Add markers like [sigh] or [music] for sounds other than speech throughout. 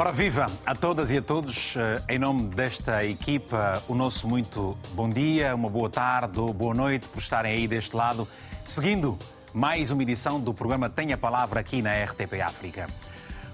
Ora viva a todas e a todos, eh, em nome desta equipa, o nosso muito bom dia, uma boa tarde ou boa noite por estarem aí deste lado, seguindo mais uma edição do programa Tenha Palavra aqui na RTP África.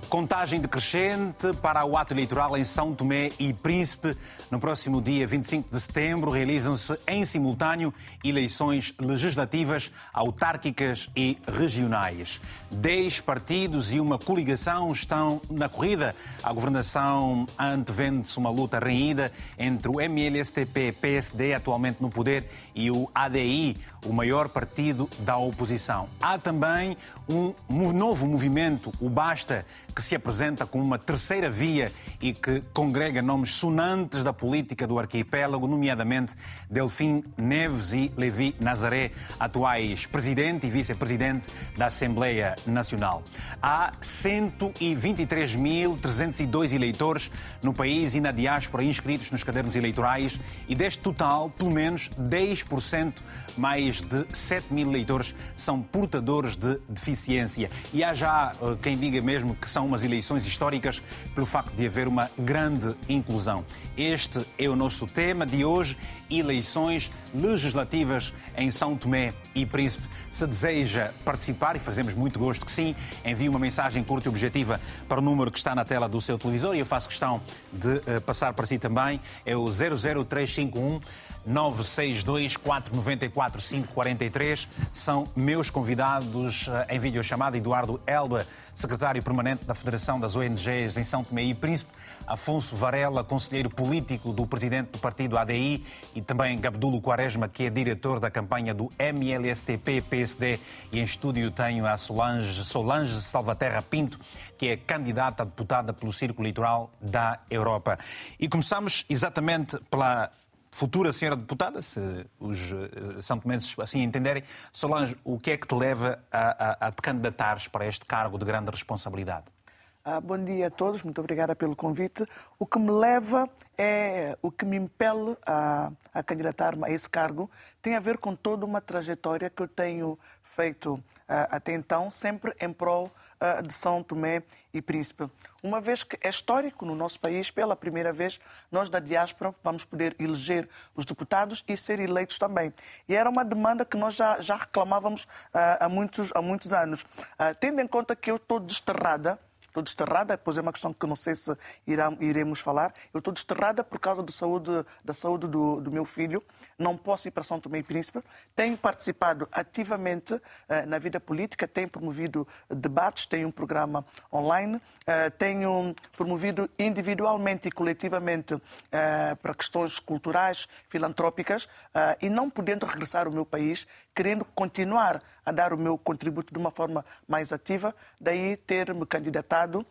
Contagem decrescente para o ato eleitoral em São Tomé e Príncipe. No próximo dia 25 de setembro realizam-se em simultâneo eleições legislativas, autárquicas e regionais. Dez partidos e uma coligação estão na corrida. A governação antevende-se uma luta renhida entre o MLSTP-PSD, atualmente no poder, e o ADI, o maior partido da oposição. Há também um novo movimento, o Basta, que se apresenta como uma terceira via e que congrega nomes sonantes da política do arquipélago, nomeadamente Delfim Neves e Levi Nazaré, atuais presidente e vice-presidente da Assembleia Nacional. Há 123.302 eleitores no país e na diáspora inscritos nos cadernos eleitorais e deste total, pelo menos 10%, mais de 7 mil eleitores, são portadores de deficiência. E há já eh, quem diga mesmo que são umas eleições históricas pelo facto de haver uma grande inclusão. Este é o nosso tema de hoje, eleições legislativas em São Tomé e Príncipe. Se deseja participar, e fazemos muito gosto que sim, envie uma mensagem curta e objetiva para o número que está na tela do seu televisor e eu faço questão de uh, passar para si também. É o 00351 962 494 543 são meus convidados eh, em videochamada. Eduardo Elba, secretário permanente da Federação das ONGs em São Tomé e Príncipe. Afonso Varela, conselheiro político do presidente do partido ADI, e também Gabdulo Quaresma, que é diretor da campanha do MLSTP-PSD. E em estúdio tenho a Solange, Solange Salvaterra Pinto, que é candidata a deputada pelo Círculo Litoral da Europa. E começamos exatamente pela futura senhora deputada, se os eh, São Tomenses assim entenderem. Solange, o que é que te leva a, a, a te candidatares para este cargo de grande responsabilidade? Ah, bom dia a todos, muito obrigada pelo convite. O que me leva é o que me impele a, a candidatar-me a esse cargo tem a ver com toda uma trajetória que eu tenho feito até então, sempre em prol ah, de São Tomé e Príncipe. Uma vez que é histórico no nosso país, pela primeira vez, nós da diáspora vamos poder eleger os deputados e ser eleitos também. E era uma demanda que nós já, já reclamávamos há, muitos, há muitos anos. tendo em conta que eu estou desterrada, Estou desterrada, pois é uma questão que não sei se irá, iremos falar. Eu estou desterrada por causa do saúde, da saúde do, do, meu filho. Não posso ir para São Tomé e Príncipe. Tenho participado ativamente uh, na vida política, tenho promovido debates, tenho um programa online, uh, tenho promovido individualmente e coletivamente uh, para questões culturais, filantrópicas, e não podendo regressar ao meu país, querendo continuar a dar o meu contributo de uma forma mais ativa, daí ter me candidatado uh,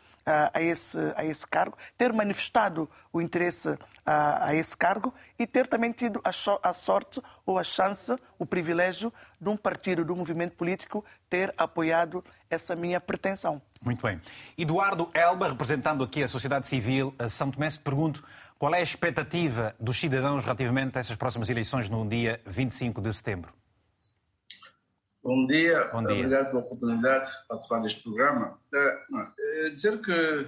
a, esse, a esse cargo, ter manifestado o interesse uh, a esse cargo e ter também tido a, a, sorte ou a chance, o privilégio de um partido, de um movimento político ter apoiado essa minha pretensão. Muito bem. Eduardo Elba, representando aqui a sociedade civil a São Tomé, te pergunto qual é a expectativa dos cidadãos relativamente a essas próximas eleições no dia 25 de setembro? Bom dia. Bom dia, obrigado pela oportunidade de participar deste programa. É, é dizer que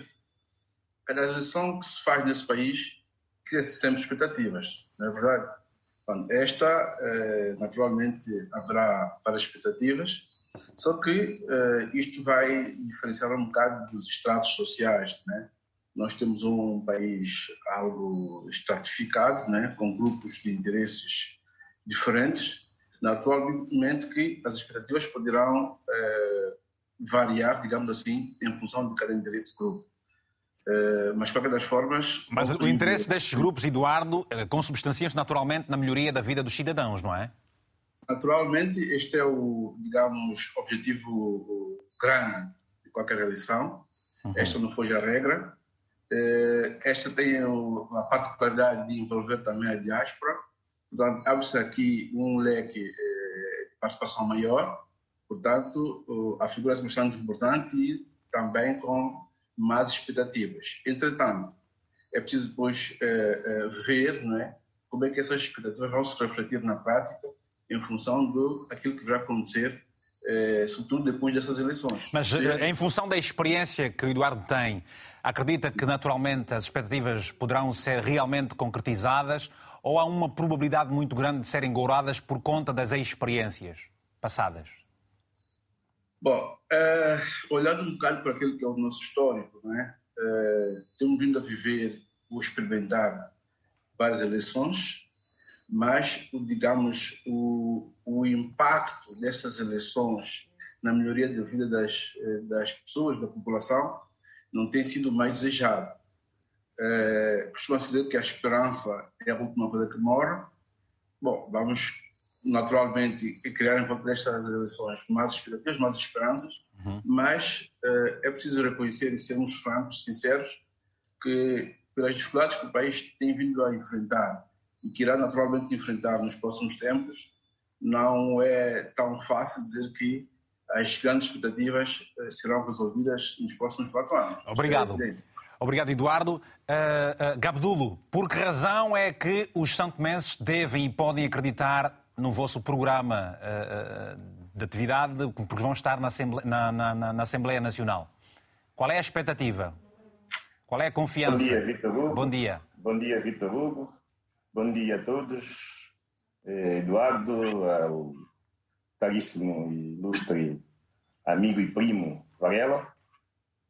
cada eleição que se faz nesse país cria sempre expectativas, não é verdade? Bom, esta, é, naturalmente, haverá várias expectativas, só que é, isto vai diferenciar um bocado dos estratos sociais, né? Nós temos um país algo estratificado, né? com grupos de interesses diferentes, Naturalmente que as expectativas poderão eh, variar, digamos assim, em função de cada endereço grupo. Uh, mas, de qualquer das formas. Mas o interesse destes grupos, Eduardo, eh, consubstancia-se naturalmente na melhoria da vida dos cidadãos, não é? Naturalmente, este é o, digamos, objetivo grande de qualquer eleição. Uhum. Esta não foi a regra. Esta tem a particularidade de envolver também a diáspora. Portanto, abre-se aqui um leque eh, de participação maior, portanto, a figura é bastante importante e também com mais expectativas. Entretanto, é preciso depois eh, eh, ver não é, como é que essas expectativas vão se refletir na prática em função do aquilo que vai acontecer eh, sobretudo depois dessas eleições. Mas em função da experiência que o Eduardo tem, acredita que naturalmente as expectativas poderão ser realmente concretizadas ou há uma probabilidade muito grande de serem gouradas por conta das experiências passadas? Bom, é, olhando um bocado para aquilo que é o nosso histórico, né? É, temos vindo a viver ou experimentar várias eleições, mas, digamos, o, o impacto dessas eleições na melhoria da vida das, eh, das pessoas, da população, não tem sido mais desejado. É, Costuma-se dizer que a esperança é a última coisa que morre. Bom, vamos naturalmente criar em volta destas eleições mais expectativas, mais esperanças, uhum. mas é, é preciso reconhecer e sermos francos, sinceros, que pelas dificuldades que o país tem vindo a enfrentar e que irá naturalmente enfrentar nos próximos tempos, não é tão fácil dizer que as grandes expectativas eh, serão resolvidas nos próximos quatro anos. Obrigado. É Obrigado, Eduardo. Uh, uh, Gabdulo, por que razão é que os santomenses devem e podem acreditar no vosso programa uh, de atividade, porque vão estar na Assembleia, na, na, na Assembleia Nacional? Qual é a expectativa? Qual é a confiança? Bom dia, Vitor Hugo. Bom dia. Bom dia, Vitor Hugo. Bom dia a todos. Eh, Eduardo, ao caríssimo e ilustre amigo e primo Varela.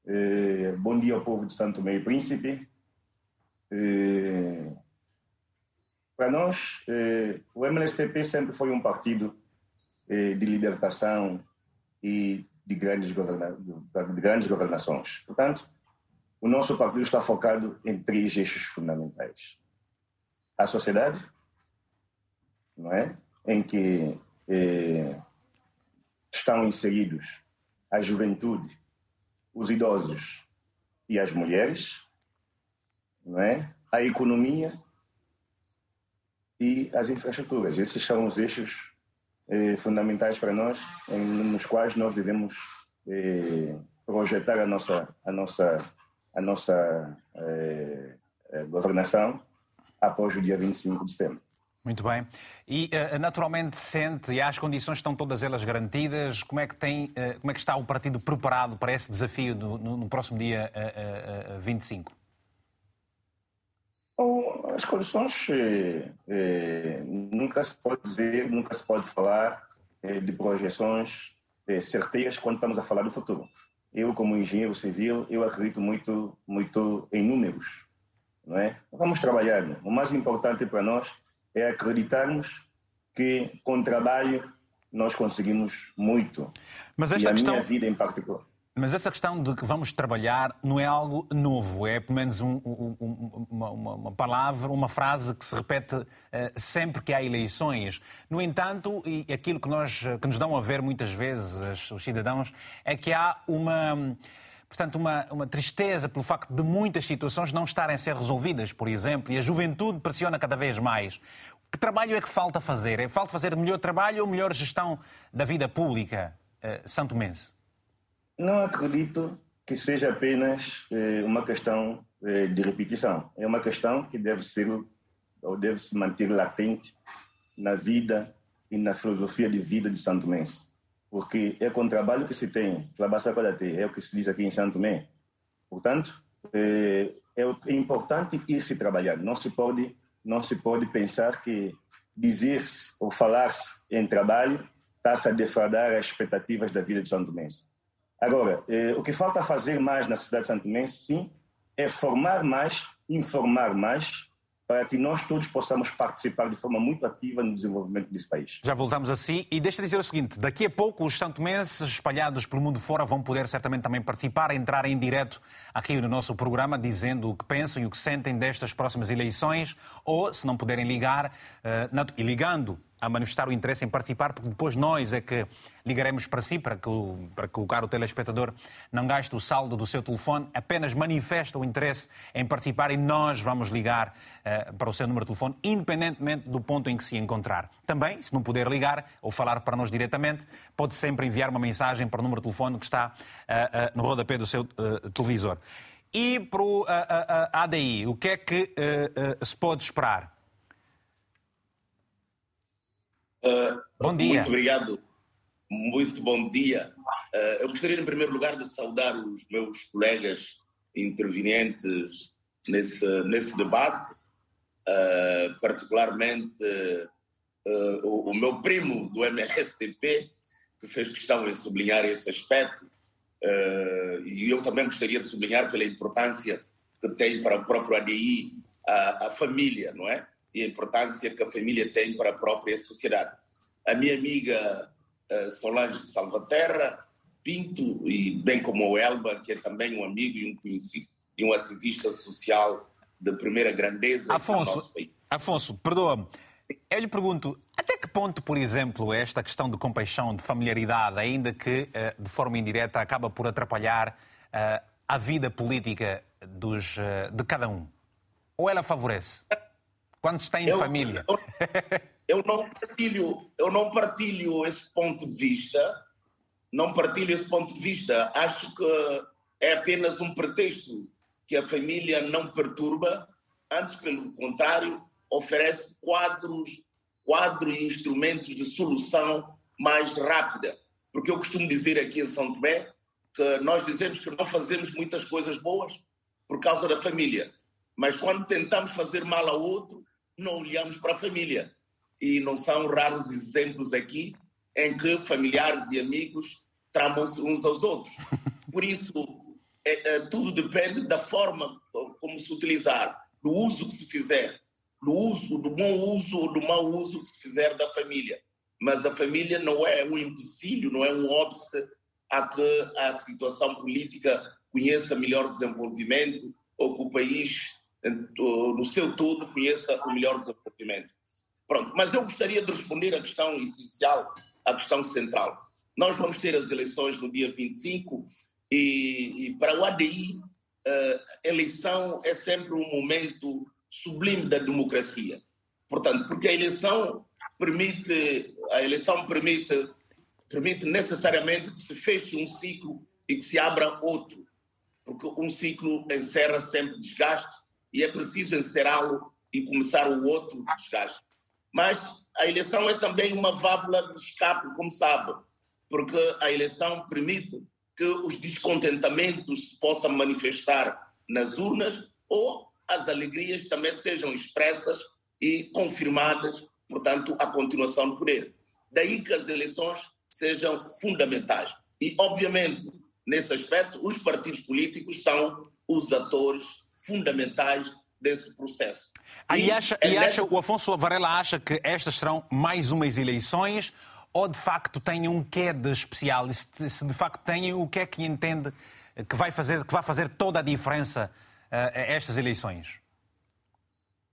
Eh, bom dia ao povo de Santo Meio Príncipe. Eh, para nós, o MLSTP sempre foi um partido de libertação e de grandes, governa de grandes governações. Portanto, o nosso partido está focado em três eixos fundamentais a sociedade, não é? em que eh, estão inseridos a juventude, os idosos e as mulheres, não é? a economia e as infraestruturas. Esses são os eixos eh, fundamentais para nós, em, nos quais nós devemos eh, projetar a nossa, a nossa, a nossa eh, eh governação após o dia 25 de setembro. Muito bem. E uh, naturalmente sente, e as condições estão todas elas garantidas, como é que, tem, uh, como é que está o partido preparado para esse desafio do, no, no, próximo dia uh, 25? Bom, as condições eh, eh, nunca se pode dizer, nunca se pode falar eh, de projeções certeiras quando estamos a falar do futuro. Eu, como engenheiro civil, eu acredito muito, muito em números não é? Vamos trabalhar. Né? O mais importante para nós é acreditarmos que com trabalho nós conseguimos muito. Mas esta e a questão... minha vida em particular. Mas essa questão de que vamos trabalhar não é algo novo, é pelo menos um, um, uma, uma, palavra, uma frase que se repete uh, sempre que há eleições. No entanto, e aquilo que, nós, que nos dão a ver muitas vezes os cidadãos é que há uma portanto, uma, uma tristeza pelo facto de muitas situações não estarem a ser resolvidas, por exemplo, e a juventude pressiona cada vez mais. Que trabalho é que falta fazer? É falta fazer melhor trabalho ou melhor gestão da vida pública eh, santo mense? Não acredito que seja apenas eh, uma questão eh, de repetição. É uma questão que deve ser ou deve se manter latente na vida e na filosofia de vida de Santo Mense porque é com o trabalho que se tem, é o que se diz aqui em Santo Tomé. Portanto, é, é importante ir-se trabalhar. Não se pode, não se pode pensar que dizer-se ou falar-se em trabalho está-se a defraudar as expectativas da vida de Santo Tomé. Agora, é, o que falta fazer mais na cidade de Santo Tomé, sim, é formar mais, informar mais para que nós todos possamos participar de forma muito ativa no desenvolvimento desse país. Já voltamos assim. E deixa dizer o seguinte: daqui a pouco os santomenses espalhados pelo mundo fora vão poder certamente também participar, entrar em direto aqui no nosso programa, dizendo o que pensam e o que sentem destas próximas eleições, ou, se não puderem ligar, uh, e ligando a manifestar o interesse em participar, porque depois nós é que ligaremos para si, para que, o, para que o caro telespectador não gaste o saldo do seu telefone, apenas manifesta o interesse em participar e nós vamos ligar uh, para o seu número de telefone, independentemente do ponto em que se encontrar. Também, se não puder ligar ou falar para nós diretamente, pode sempre enviar uma mensagem para o número de telefone que está uh, uh, no rodapé do seu televisor. E para o ADI, o que é que se pode esperar? Uh, Bom dia. Muito obrigado. Muito bom dia. Uh, eu gostaria, em primeiro lugar, de saudar os meus colegas intervenientes nesse, nesse debate, uh, particularmente o, o, meu primo do MLSTP, que fez questão de sublinhar esse aspecto, e eu também gostaria de sublinhar pela importância que tem para o próprio ADI a, a família, não é? E a importância que a família tem para a própria sociedade. A minha amiga uh, Solange Salvaterra, Pinto, e bem como o Elba, que é também um amigo e um conhecido, e um ativista social de primeira grandeza Afonso, nosso país. Afonso, perdoa-me. Eu lhe pergunto, até que ponto, por exemplo, esta questão de compaixão, de familiaridade, ainda que eh, de forma indireta acaba por atrapalhar uh, a vida política dos, de cada um? Ou ela favorece? Quando se tem eu, família? Eu, eu, não partilho, eu não partilho esse ponto de vista. Não partilho esse ponto de vista. Acho que é apenas um pretexto que a família não perturba, antes, pelo contrário, oferece quadros, quadros e instrumentos de solução mais rápida. Porque eu costumo dizer aqui em São Tomé que nós dizemos que não fazemos muitas coisas boas por causa da família, mas quando tentamos fazer mal ao outro, não olhamos para a família. E não são raros exemplos aqui em que familiares e amigos tramam-se uns aos outros. [laughs] Por isso, é, é, tudo depende da forma como se utilizar, do uso que se fizer, do uso, do bom uso ou do mau uso que se fizer da família. Mas a família não é um empecilho, não é um óbice a que a situação política conheça melhor desenvolvimento ou que o país, no seu todo, conheça o melhor desenvolvimento. Pronto, mas eu gostaria de responder à questão essencial, à questão central. Nós vamos ter as eleições no dia 25 e, e para o ADI, uh, eleição é sempre um momento sublime da democracia. Portanto, porque a eleição permite, a eleição permite, permite necessariamente que se feche um ciclo e que se abra outro, porque um ciclo encerra sempre desgaste e é preciso encerrá-lo e começar o outro desgaste. Mas a eleição é também uma válvula de escape, como sabe, porque a eleição permite que os descontentamentos se possam manifestar nas urnas ou as alegrias também sejam expressas e confirmadas, portanto, a continuação do poder. Daí que as eleições sejam fundamentais. E, obviamente, nesse aspecto, os partidos políticos são os atores fundamentais desse processo. E, acha, é e acha, o Afonso Varela acha que estas serão mais umas eleições ou de facto têm um quê de especial? Se, se de facto têm, o que é que entende que vai fazer, que vai fazer toda a diferença uh, a estas eleições?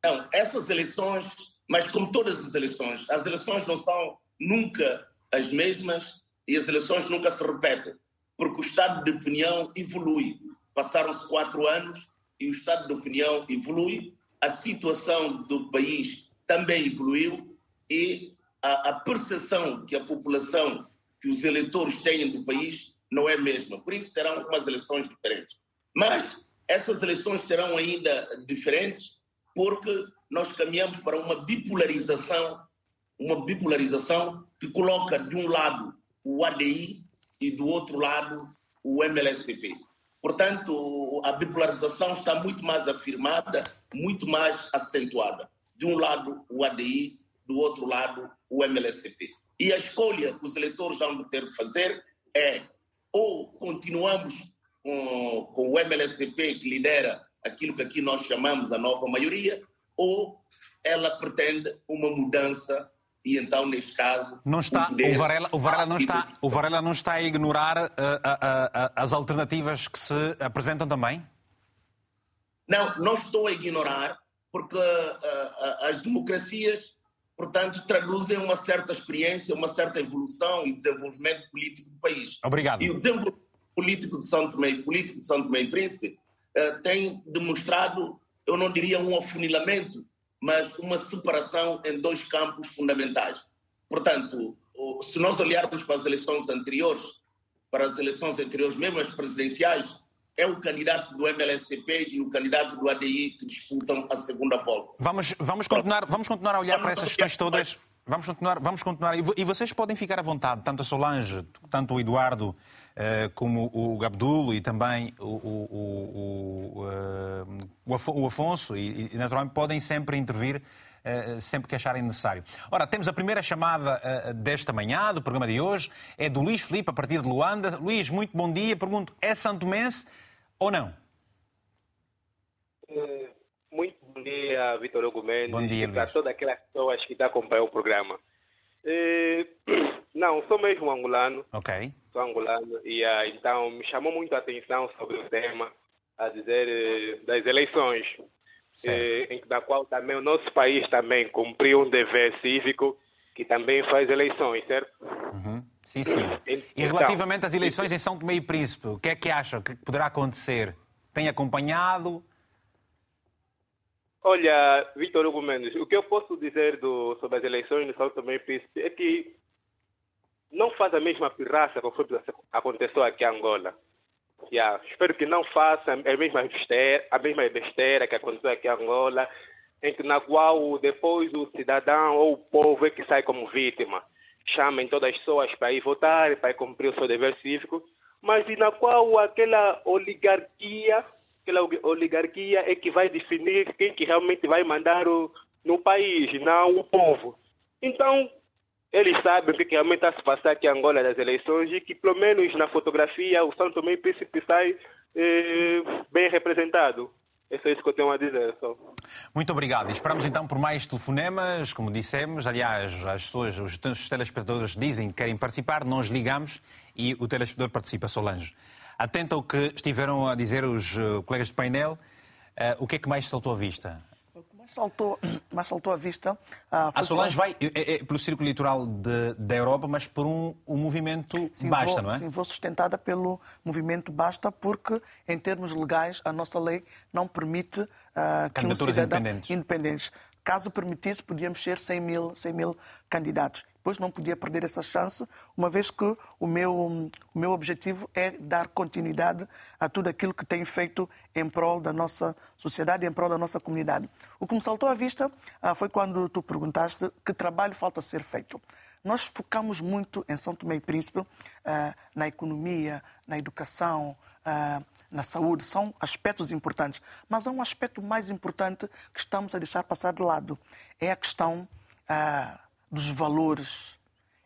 Não, essas eleições, mas como todas as eleições, as eleições não são nunca as mesmas e as eleições nunca se repetem, porque o estado de opinião evolui. Passaram-se quatro anos e o estado de opinião evolui, a situação do país também evoluiu e a, a percepção que a população, que os eleitores têm do país não é a mesma. Por isso serão umas eleições diferentes. Mas essas eleições serão ainda diferentes porque nós caminhamos para uma bipolarização, uma bipolarização que coloca de um lado o ADI e do outro lado o MLSTP. Portanto, a bipolarização está muito mais afirmada, muito mais acentuada. De um lado o ADI do outro lado, o MLSTP. E a escolha que os eleitores vão ter de fazer é ou continuamos com, com o MLSTP, que lidera aquilo que aqui nós chamamos a nova maioria, ou ela pretende uma mudança e então neste caso não está o Varela, o Varela não está o Varela não está a ignorar uh, uh, uh, as alternativas que se apresentam também não não estou a ignorar porque as democracias portanto, traduzem uma certa experiência, uma certa evolução e desenvolvimento político do país. Obrigado. E o desenvolvimento político de São Tomé, político de São Tomé e Príncipe uh, tem demonstrado, eu não diria um afunilamento, mas uma separação em dois campos fundamentais. Portanto, se nós olharmos para as eleições anteriores, para as eleições anteriores, mesmo as presidenciais, é o candidato do MLSTP e o candidato do ADI que disputam a segunda volta. Vamos, vamos, continuar, vamos continuar a olhar para essas questões todas. Vamos continuar, vamos continuar. E vocês podem ficar à vontade, tanto a Solange, tanto o Eduardo, como o Gabdul e também o, o, o, o Afonso, e, e, naturalmente podem sempre intervir uh, sempre que acharem necessário. Ora, temos a primeira chamada desta manhã, do programa de hoje, é do Luís Filipe, a partir de Luanda. Luís, muito bom dia. Pergunto, é santomense ou não? Muito bom dia, Vitor Hugo Mendes. Bom dia, Para todas aquelas pessoas que estão acompanhando o programa. Eh, [clears throat] não, sou mesmo angolano. Ok. Sou angolano e uh, então me chamou muito a atenção sobre o tema, a dizer, uh, das eleições, em, da qual também o nosso país também cumpriu um dever cívico que também faz eleições, certo? Uhum. Sim, sim. [clears throat] Então, e relativamente às eleições em São Tomé e Príncipe, o que é que acha que poderá acontecer? Tem acompanhado? Olha, Vitor Hugo Mendes, o que eu posso dizer do, sobre as eleições no São Tomé e Príncipe é que não faz a mesma pirraça que aconteceu aqui em Angola. Yeah, espero que não faça a mesma besteira, a mesma besteira que aconteceu aqui em Angola, em que, na qual depois o cidadão ou o povo é que sai como vítima. Chamem todas as pessoas para ir votar, para ir cumprir o seu dever cívico, mas na qual aquela oligarquia aquela oligarquia é que vai definir quem que realmente vai mandar o, no país, não o povo. Então, eles sabem o que realmente está se passando aqui em Angola das eleições e que, pelo menos na fotografia, o São Tomé e Príncipe sai eh, bem representado. É só isso que eu tenho a dizer. Só. Muito obrigado. Esperamos então por mais telefonemas, como dissemos. Aliás, as pessoas, os telespectadores dizem que querem participar, nós ligamos e o telespectador participa, Solange. Atento ao que estiveram a dizer os uh, colegas de painel, uh, o que é que mais saltou à vista? O que mais saltou, [clears throat] mais saltou à vista. Uh, a Solange vai é, é, pelo círculo litoral de, da Europa, mas por um, um movimento sim, basta, vou, não é? Sim, vou sustentada pelo movimento basta, porque, em termos legais, a nossa lei não permite uh, que um cidadão independentes. independentes. Caso permitisse, podíamos ser 100 mil, 100 mil candidatos. Depois não podia perder essa chance, uma vez que o meu, o meu objetivo é dar continuidade a tudo aquilo que tenho feito em prol da nossa sociedade, em prol da nossa comunidade. O que me saltou à vista ah, foi quando tu perguntaste que trabalho falta ser feito. Nós focamos muito em São Tomé e Príncipe ah, na economia, na educação, na saúde, são aspectos importantes. Mas há um aspecto mais importante que estamos a deixar passar de lado. É a questão ah, dos valores,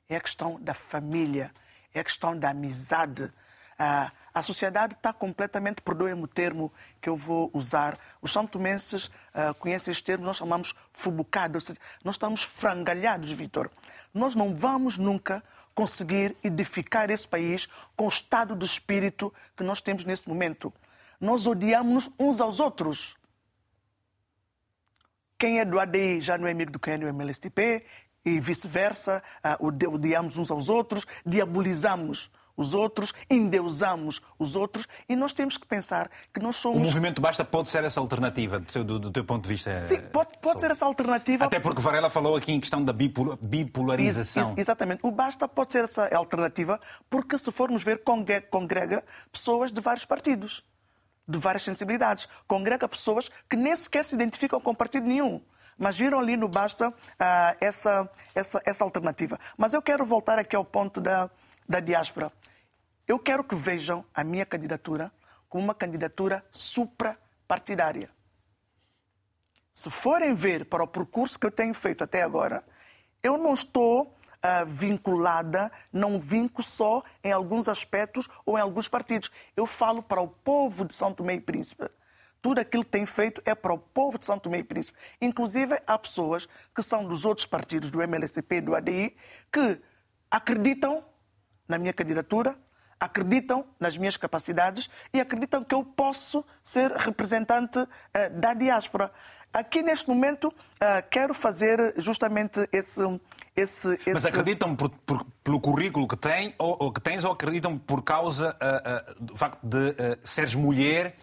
é a questão da família, é a questão da amizade. Ah, a sociedade está completamente, perdoem-me o termo que eu vou usar, os santomenses ah, conhecem este termo, nós chamamos fubucado, nós estamos frangalhados, Vitor. Nós não vamos nunca conseguir edificar esse país com o estado de espírito que nós temos nesse momento. Nós odiamos uns aos outros. Quem é do ADI já não é amigo do quem é do MLSTP e vice-versa. Uh, odiamos uns aos outros, diabolizamos os outros, endeusamos os outros e nós temos que pensar que nós somos. O movimento basta pode ser essa alternativa, do teu, do, do teu ponto de vista? Sim, pode, pode ser essa alternativa. Até porque Varela falou aqui em questão da bipolarização. Ex, ex, exatamente. O basta pode ser essa alternativa, porque se formos ver, congrega, congrega pessoas de vários partidos, de várias sensibilidades. Congrega pessoas que nem sequer se identificam com partido nenhum mas viram ali no Basta uh, essa, essa, essa alternativa. Mas eu quero voltar aqui ao ponto da, da diáspora. Eu quero que vejam a minha candidatura como uma candidatura suprapartidária. Se forem ver para o percurso que eu tenho feito até agora, eu não estou uh, vinculada, não vinco só em alguns aspectos ou em alguns partidos. Eu falo para o povo de São Tomé e Príncipe. Tudo aquilo que tem feito é para o povo de São Tomé e Príncipe. Inclusive, há pessoas que são dos outros partidos, do MLSP e do ADI, que acreditam na minha candidatura, acreditam nas minhas capacidades e acreditam que eu posso ser representante uh, da diáspora. Aqui, neste momento, uh, quero fazer justamente esse, esse, esse... Mas acreditam por, por, pelo currículo que, tem, ou, ou, que tens ou acreditam por causa uh, do facto de seres mulher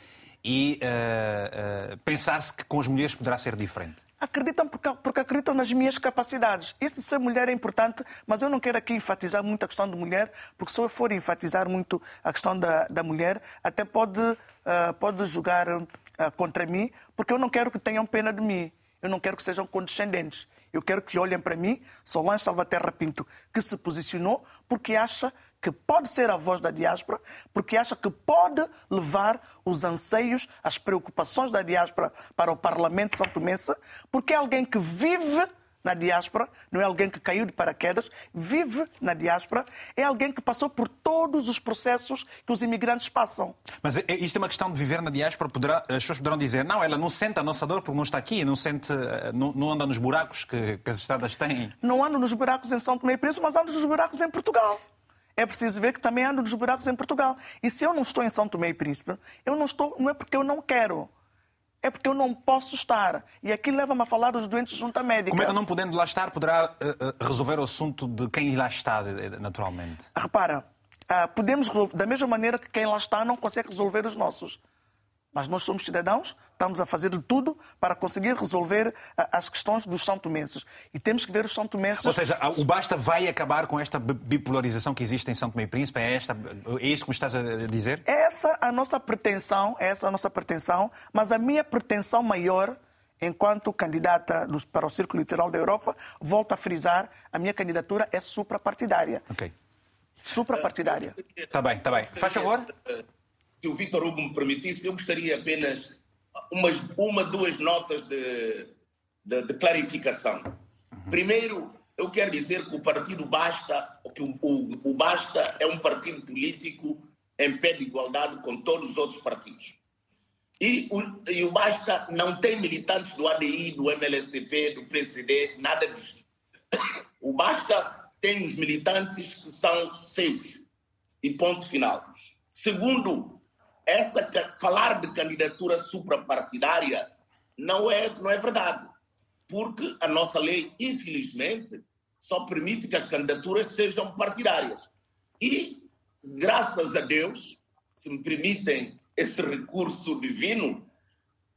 e pensar-se que com as mulheres poderá ser diferente? acreditam porque, porque, acreditam nas minhas capacidades. Isso de ser mulher é importante, mas eu não quero aqui enfatizar muito a questão da mulher, porque se eu for enfatizar muito a questão da, da mulher, até pode, uh, pode julgar uh, contra mim, porque eu não quero que tenham pena de mim. Eu não quero que sejam condescendentes. Eu quero que olhem para mim, Solange Salvaterra Pinto, que se posicionou porque acha que pode ser a voz da diáspora, porque acha que pode levar os anseios, as preocupações da diáspora para o Parlamento São Tomense, porque é alguém que vive na diáspora, não é alguém que caiu de paraquedas, vive na diáspora, é alguém que passou por todos os processos que os imigrantes passam. Mas isto é uma questão de viver na diáspora, poderá, as pessoas poderão dizer, não, ela não sente a nossa dor porque não está aqui, não, sente, eh, não, não anda nos buracos que, que as estradas têm. Não ando nos buracos em São Tomé e Príncipe, mas ando nos buracos em Portugal é preciso ver que também ando nos buracos em Portugal. E se eu não estou em São Tomé e Príncipe, eu não estou, não é porque eu não quero é porque eu não posso estar. E aqui leva-me a falar dos doentes junto à médica. Como é que não podendo lá estar, poderá uh, uh, resolver o assunto de quem lá está, naturalmente? Repara, uh, podemos, da mesma maneira que quem lá está não consegue resolver os nossos. Mas nós somos cidadãos, estamos a fazer de tudo para conseguir resolver as questões dos São Tomenses. E temos que ver os São Tomenses... Ou seja, o Basta vai acabar com esta bipolarização que existe em São Tomé e Príncipe? É, esta, é isso que me estás a dizer? É essa a nossa pretensão, é essa a nossa pretensão, mas a minha pretensão maior enquanto candidata para o Círculo Literal da Europa, volto a frisar, a minha candidatura é suprapartidária. Ok. Suprapartidária. Está bem, está bem. Faz favor se o Vitor Hugo me permitisse, eu gostaria apenas umas, uma, duas notas de, de, de clarificação. Primeiro, eu quero dizer que o partido Basta, que o, o, o, Basta é um partido político em pé de igualdade com todos os outros partidos. E o, e o Basta não tem militantes do ADI, do MLSTP, do PCD, nada disso. O Basta tem os militantes que são seus. E ponto final. Segundo, essa falar de candidatura suprapartidária não é não é verdade, porque a nossa lei, infelizmente, só permite que as candidaturas sejam partidárias. E graças a Deus, se me permitem esse recurso divino,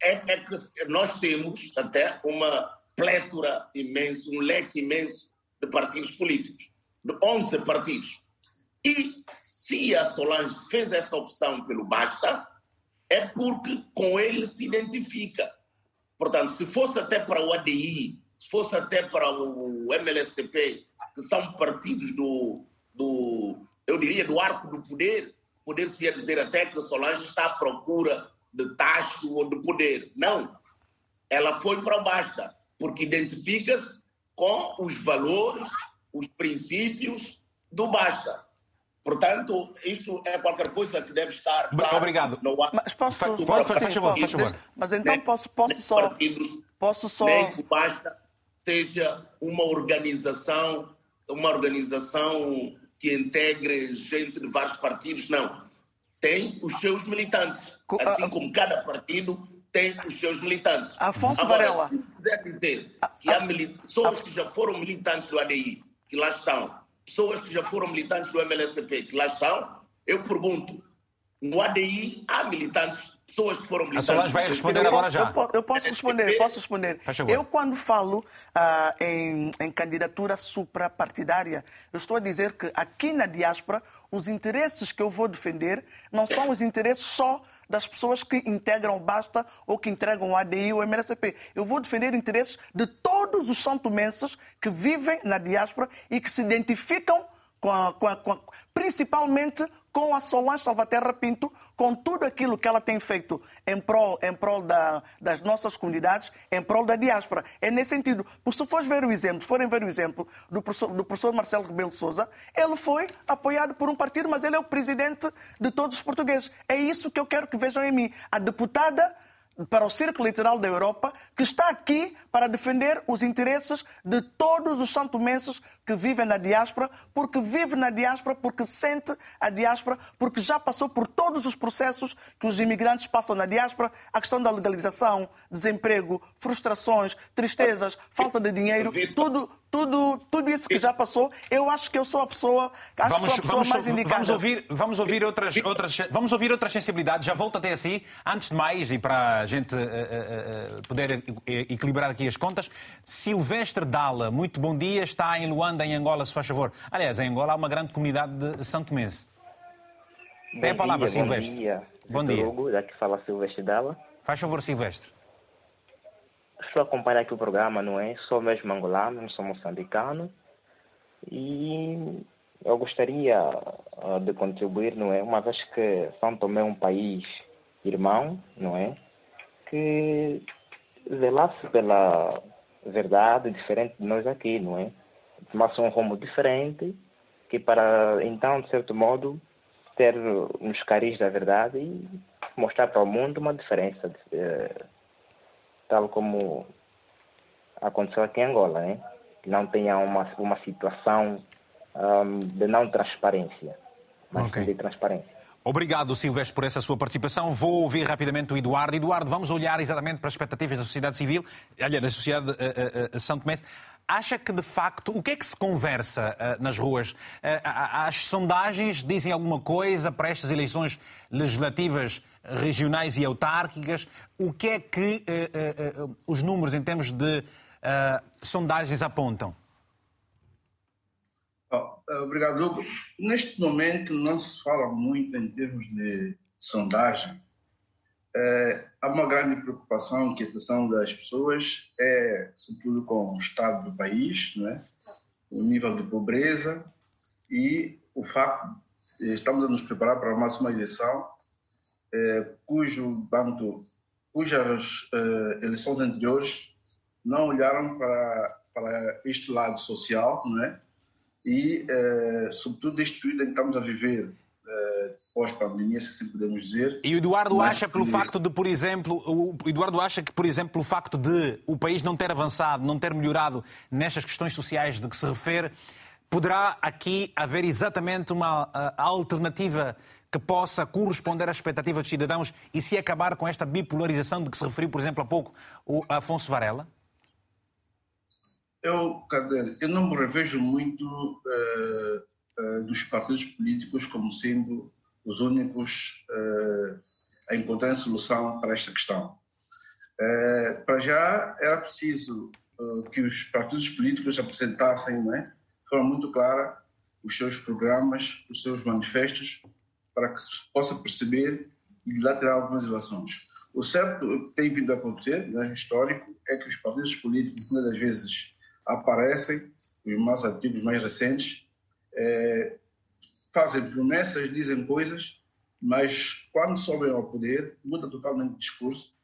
é, é que nós temos até uma plétora imensa, um leque imenso de partidos políticos, de 11 partidos. E se a Solange fez essa opção pelo Basta, é porque com ele se identifica. Portanto, se fosse até para o ADI, se fosse até para o MLSTP, que são partidos do, do eu diria, do arco do poder, poder-se dizer até que Solange está à procura de tacho ou de poder. Não. Ela foi para o Basta, porque identifica-se com os valores, os princípios do Basta. Portanto, isto é qualquer coisa que deve estar claro. Obrigado. Não há... Mas posso... Faz, faz, faz favor, faz favor. Mas então nem, posso, posso só... Partidos, posso só... Nem que basta seja uma organização, uma organização que integre gente de vários partidos, não. Tem os seus militantes. Assim como cada partido tem os seus militantes. Afonso Agora, Varela. se quiser dizer que há pessoas que já foram militantes do ADI, que lá estão, pessoas que já foram militantes do MLSTP, que lá estão, eu pergunto, no ADI há militantes, pessoas que foram militantes... A Solange vai responder agora já. Eu, eu posso responder, posso responder. Eu, quando falo uh, em, em candidatura suprapartidária, eu estou a dizer que aqui na diáspora, os interesses que eu vou defender não são os interesses só das pessoas que integram o Basta ou que entregam o ADI ou o MLCP. Eu vou defender interesses de todos os santomenses que vivem na diáspora e que se identificam com a, com a, com a, principalmente com a Solange Salvaterra Pinto, com tudo aquilo que ela tem feito em prol, em prol da, das nossas comunidades, em prol da diáspora. É nesse sentido. Porque se fores ver o exemplo, forem ver o exemplo do professor, do professor Marcelo Rebelo Souza, ele foi apoiado por um partido, mas ele é o presidente de todos os portugueses. É isso que eu quero que vejam em mim. A deputada para o Círculo Literal da Europa, que está aqui para defender os interesses de todos os santomenses que vivem na diáspora, porque vive na diáspora, porque sente a diáspora, porque já passou por todos os processos que os imigrantes passam na diáspora, a questão da legalização, desemprego, frustrações, tristezas, falta de dinheiro, tudo, tudo, tudo isso que já passou, eu acho que eu sou a pessoa, acho vamos, que sou a pessoa vamos, mais indicada. Vamos ouvir, vamos ouvir outras, outras, vamos ouvir outras sensibilidades. Já volto até assim. Antes de mais, e para a gente uh, uh, poder equilibrar aqui as contas, Silvestre Dalla, muito bom dia, está em Luanda, em Angola, se faz favor. Aliás, em Angola há uma grande comunidade de Santo Mense. Tem a palavra, dia, Silvestre. Bom dia. Bom dia. Hugo, que fala Silvestre Dalla. Faz favor, Silvestre. estou a acompanhar aqui o programa, não é? Sou mesmo angolano, não sou moçambicano. E eu gostaria uh, de contribuir, não é? Uma vez que São Tomé é um país irmão, não é? Que zelasse pela verdade diferente de nós aqui, não é? Tomasse um rumo diferente, que para então, de certo modo, ter nos caris da verdade e mostrar para o mundo uma diferença, uh, tal como aconteceu aqui em Angola, né? Não tenha uma, uma situação um, de não transparência, mas okay. de transparência. Obrigado, Silvestre, por essa sua participação. Vou ouvir rapidamente o Eduardo. Eduardo, vamos olhar exatamente para as expectativas da sociedade civil, aliás, da sociedade uh, uh, São Tomé. Acha que, de facto, o que é que se conversa uh, nas ruas? As sondagens dizem alguma coisa para estas eleições legislativas regionais e autárquicas? O que é que os números em termos de sondagens apontam? Oh, obrigado, Hugo. Neste momento não se fala muito em termos de sondagem. É, há uma grande preocupação, inquietação das pessoas, é, sobretudo com o estado do país, é? o nível de pobreza e o facto de estamos a nos preparar para mais uma eleição é, cujo tanto cujas é, eleições anteriores não olharam para, para este lado social, não é? E, uh, sobretudo, este período em que estamos a viver uh, pós-pandemia, se assim podemos dizer. E o Eduardo acha, pelo facto de, por exemplo, o Eduardo acha que, por exemplo, pelo facto de o país não ter avançado, não ter melhorado nestas questões sociais de que se refere, poderá aqui haver exatamente uma alternativa que possa corresponder às expectativas dos cidadãos e se acabar com esta bipolarização de que se referiu, por exemplo, há pouco o Afonso Varela? Eu, quer dizer, eu não me revejo muito uh, uh, dos partidos políticos como sendo os únicos uh, a encontrar solução para esta questão. para já era preciso que os partidos políticos apresentassem, né, de forma muito clara, os seus programas, os seus manifestos, para que se possa perceber e lá tirar algumas relações. O certo que tem vindo a acontecer, né, histórico, é que os partidos políticos, muitas das vezes, aparecem, os mais antigos, mais recentes, é, fazem promessas, dizem coisas, mas quando sobem ao poder, muda totalmente o discurso.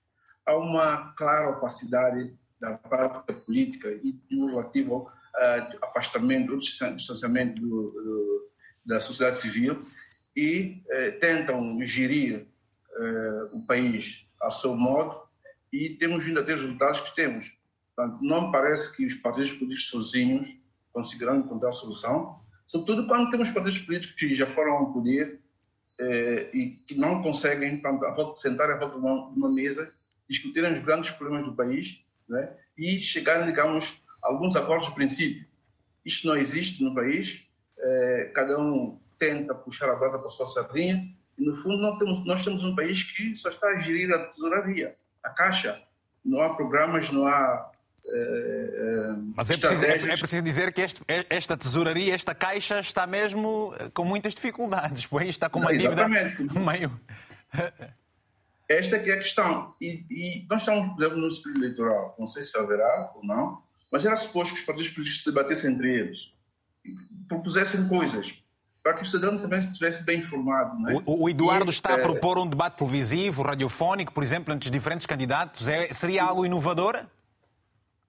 Há uma clara opacidade da prática política e do relativo uh, afastamento, distanciamento do, do, da sociedade civil e uh, tentam gerir uh, o país a seu modo e temos vindo a ter os resultados que temos. Portanto, não me parece que os partidos políticos sozinhos conseguirão encontrar a solução, sobretudo quando temos partidos políticos que já foram ao poder eh, e que não conseguem portanto, sentar à volta de uma, uma mesa, discutirem os grandes problemas do país né, e chegarem, digamos, a alguns acordos de princípio. Isto não existe no país, eh, cada um tenta puxar a brasa para a sua sardinha e, no fundo, nós temos, nós temos um país que só está a gerir a tesouraria, a caixa. Não há programas, não há mas é preciso, é, é preciso, dizer que este, esta tesouraria, esta caixa, está mesmo com muitas dificuldades. [laughs] Pois está com uma Não, dívida meio. [laughs] Esta que é a questão. E, e, nós estamos, por exemplo, no espírito eleitoral. Não sei se haverá ou não, mas era suposto que os partidos políticos se debatessem entre eles, propusessem coisas, para que o cidadão também estivesse bem informado. É? O, o, Eduardo e, está a propor um debate televisivo, radiofónico, por exemplo, entre os diferentes candidatos. É, seria algo inovador?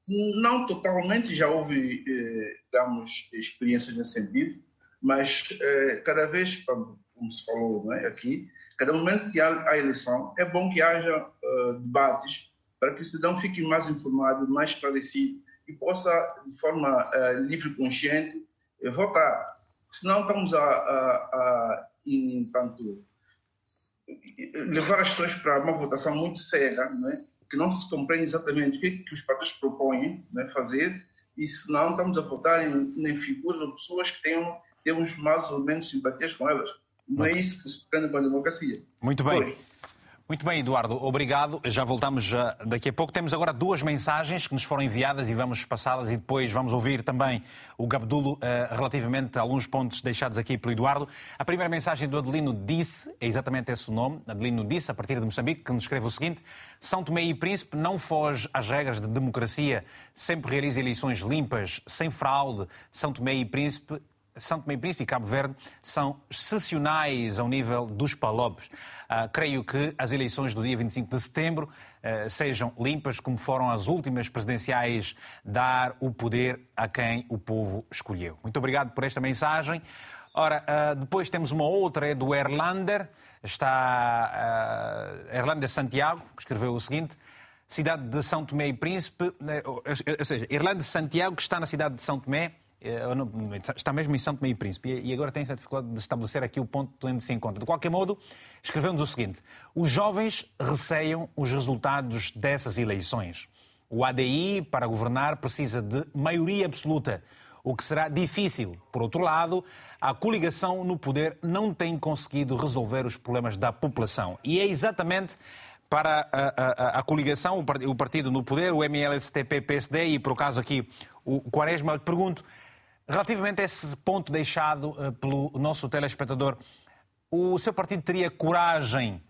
Não totalmente, já houve, eh, digamos, experiências nesse sentido, mas eh, cada vez, como se falou é, aqui, cada momento que há a eleição, é bom que haja uh, debates para que o cidadão fique mais informado, mais esclarecido e possa, de forma uh, livre e consciente, uh, votar. Senão estamos a, a, a em, tanto, levar as pessoas para uma votação muito cega, é? Que não se compreende exatamente o que, é que os partidos propõem né, fazer e se não estamos a votar em, em figuras ou pessoas que tenham, temos mais ou menos simpatias com elas. Não é isso que se pretende com a democracia. Muito bem. Pois, Muito bem, Eduardo, obrigado. Já voltamos já daqui a pouco. Temos agora duas mensagens que nos foram enviadas e vamos passá-las e depois vamos ouvir também o Gabdulo uh, relativamente a alguns pontos deixados aqui pelo Eduardo. A primeira mensagem do Adelino disse, é exatamente esse o nome, Adelino disse, a partir de Moçambique, que nos escreve o seguinte: São Tomé e Príncipe não foge às regras de democracia, sempre realiza eleições limpas, sem fraude. São Tomé e Príncipe são Tomé e Príncipe e Cabo Verde são excepcionais ao nível dos palopes. Uh, creio que as eleições do dia 25 de setembro uh, sejam limpas, como foram as últimas presidenciais, dar o poder a quem o povo escolheu. Muito obrigado por esta mensagem. Ora, uh, depois temos uma outra, é do Erlander, está Erlander Santiago, que escreveu o seguinte. Cidade de São Tomé e Príncipe, ou seja, Irlanda Santiago, que está na cidade de São Tomé, está mesmo em Tomé e Príncipe e agora tem essa dificuldade de estabelecer aqui o ponto onde se encontra. De qualquer modo, escrevemos o seguinte: os jovens receiam os resultados dessas eleições. O ADI, para governar, precisa de maioria absoluta, o que será difícil. Por outro lado, a coligação no poder não tem conseguido resolver os problemas da população. E é exatamente para a, a, a coligação, o partido no poder, o MLSTP-PSD e, por acaso aqui, o Quaresma, eu pergunto Relativamente a esse ponto deixado uh, pelo nosso telespectador, o seu partido teria coragem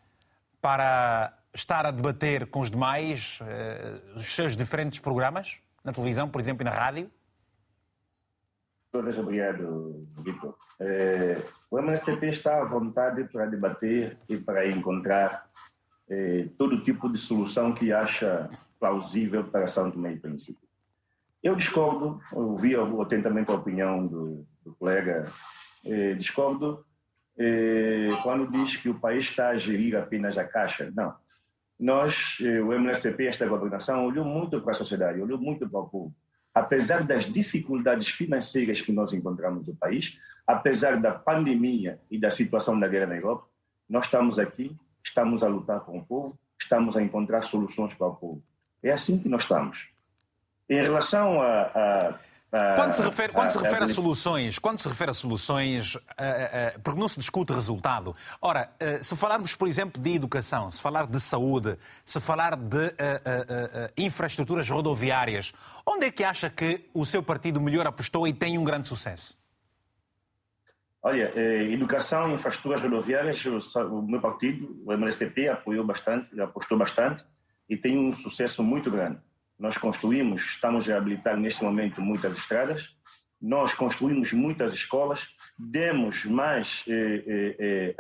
para estar a debater com os demais uh, os seus diferentes programas, na televisão, por exemplo, e na rádio? Todas obrigado, Vitor. É, o MSTP está à vontade para debater e para encontrar é, todo tipo de solução que acha plausível para São Tomé e Príncipe. Eu discordo, ouvi atentamente a opinião do, do colega, eh, discordo eh, quando diz que o país está a gerir apenas a Caixa. Não. Nós, eh, o MSTP, esta governação, olhou muito para a sociedade, olhou muito para o povo. Apesar das dificuldades financeiras que nós encontramos no país, apesar da pandemia e da situação da guerra na Europa, nós estamos aqui, estamos a lutar com o povo, estamos a encontrar soluções para o povo. É assim que nós estamos. Em relação a, a quando se refere, quando se refere a soluções, quando se refere a soluções, porque não se discute resultado. Ora, se falarmos, por exemplo, de educação, se falar de saúde, se falar de infraestruturas rodoviárias, onde é que acha que o seu partido melhor apostou e tem um grande sucesso? Olha, eh, educação e infraestruturas rodoviárias, o meu partido, o MSTP, apoiou bastante, apostou bastante e tem um sucesso muito grande. Nós construímos, estamos a reabilitar neste momento muitas estradas, nós construímos muitas escolas, demos mais, eh, eh, eh,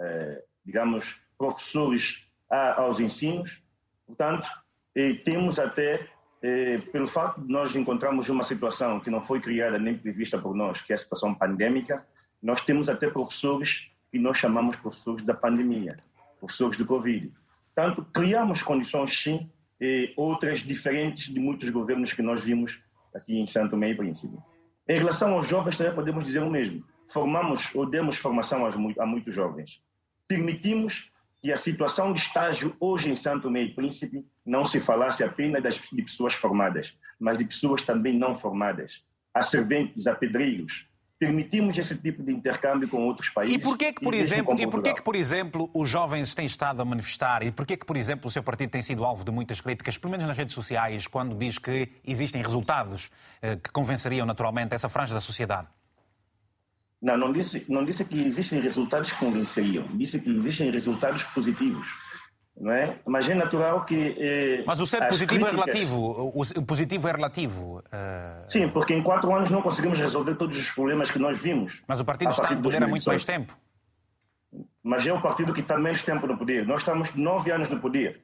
eh digamos, professores a, aos ensinos. Portanto, temos até, eh, pelo fato de nós encontrarmos uma situação que não foi criada nem prevista por nós, que é a situação pandêmica, nós temos até professores que nós chamamos professores da pandemia, professores do Covid. Portanto, criamos condições, sim, e outras diferentes de muitos governos que nós vimos aqui em Santo Tomé e Príncipe. Em relação aos jovens, também podemos dizer o mesmo. Formamos ou demos formação a muitos jovens. Permitimos que a situação de estágio hoje em Santo Tomé e Príncipe não se falasse apenas das, de pessoas formadas, mas de pessoas também não formadas, a serventes, a pedreiros, permitimos esse tipo de intercâmbio com outros países. E porquê que, por exemplo, e porquê que, por exemplo, os jovens têm estado a manifestar e porquê que, por exemplo, o seu partido tem sido alvo de muitas críticas, pelo menos nas redes sociais, quando diz que existem resultados eh, que convenceriam naturalmente essa franja da sociedade? Não, não disse, não disse que existem resultados que convenceriam, disse que existem resultados positivos não é? Mas é natural que. Eh, Mas o ser positivo críticas... é relativo. O positivo é relativo. Uh... Sim, porque em quatro anos não conseguimos resolver todos os problemas que nós vimos. Mas o partido está no poder há muito mais tempo. Mas é o partido que está menos tempo no poder. Nós estamos nove anos no poder.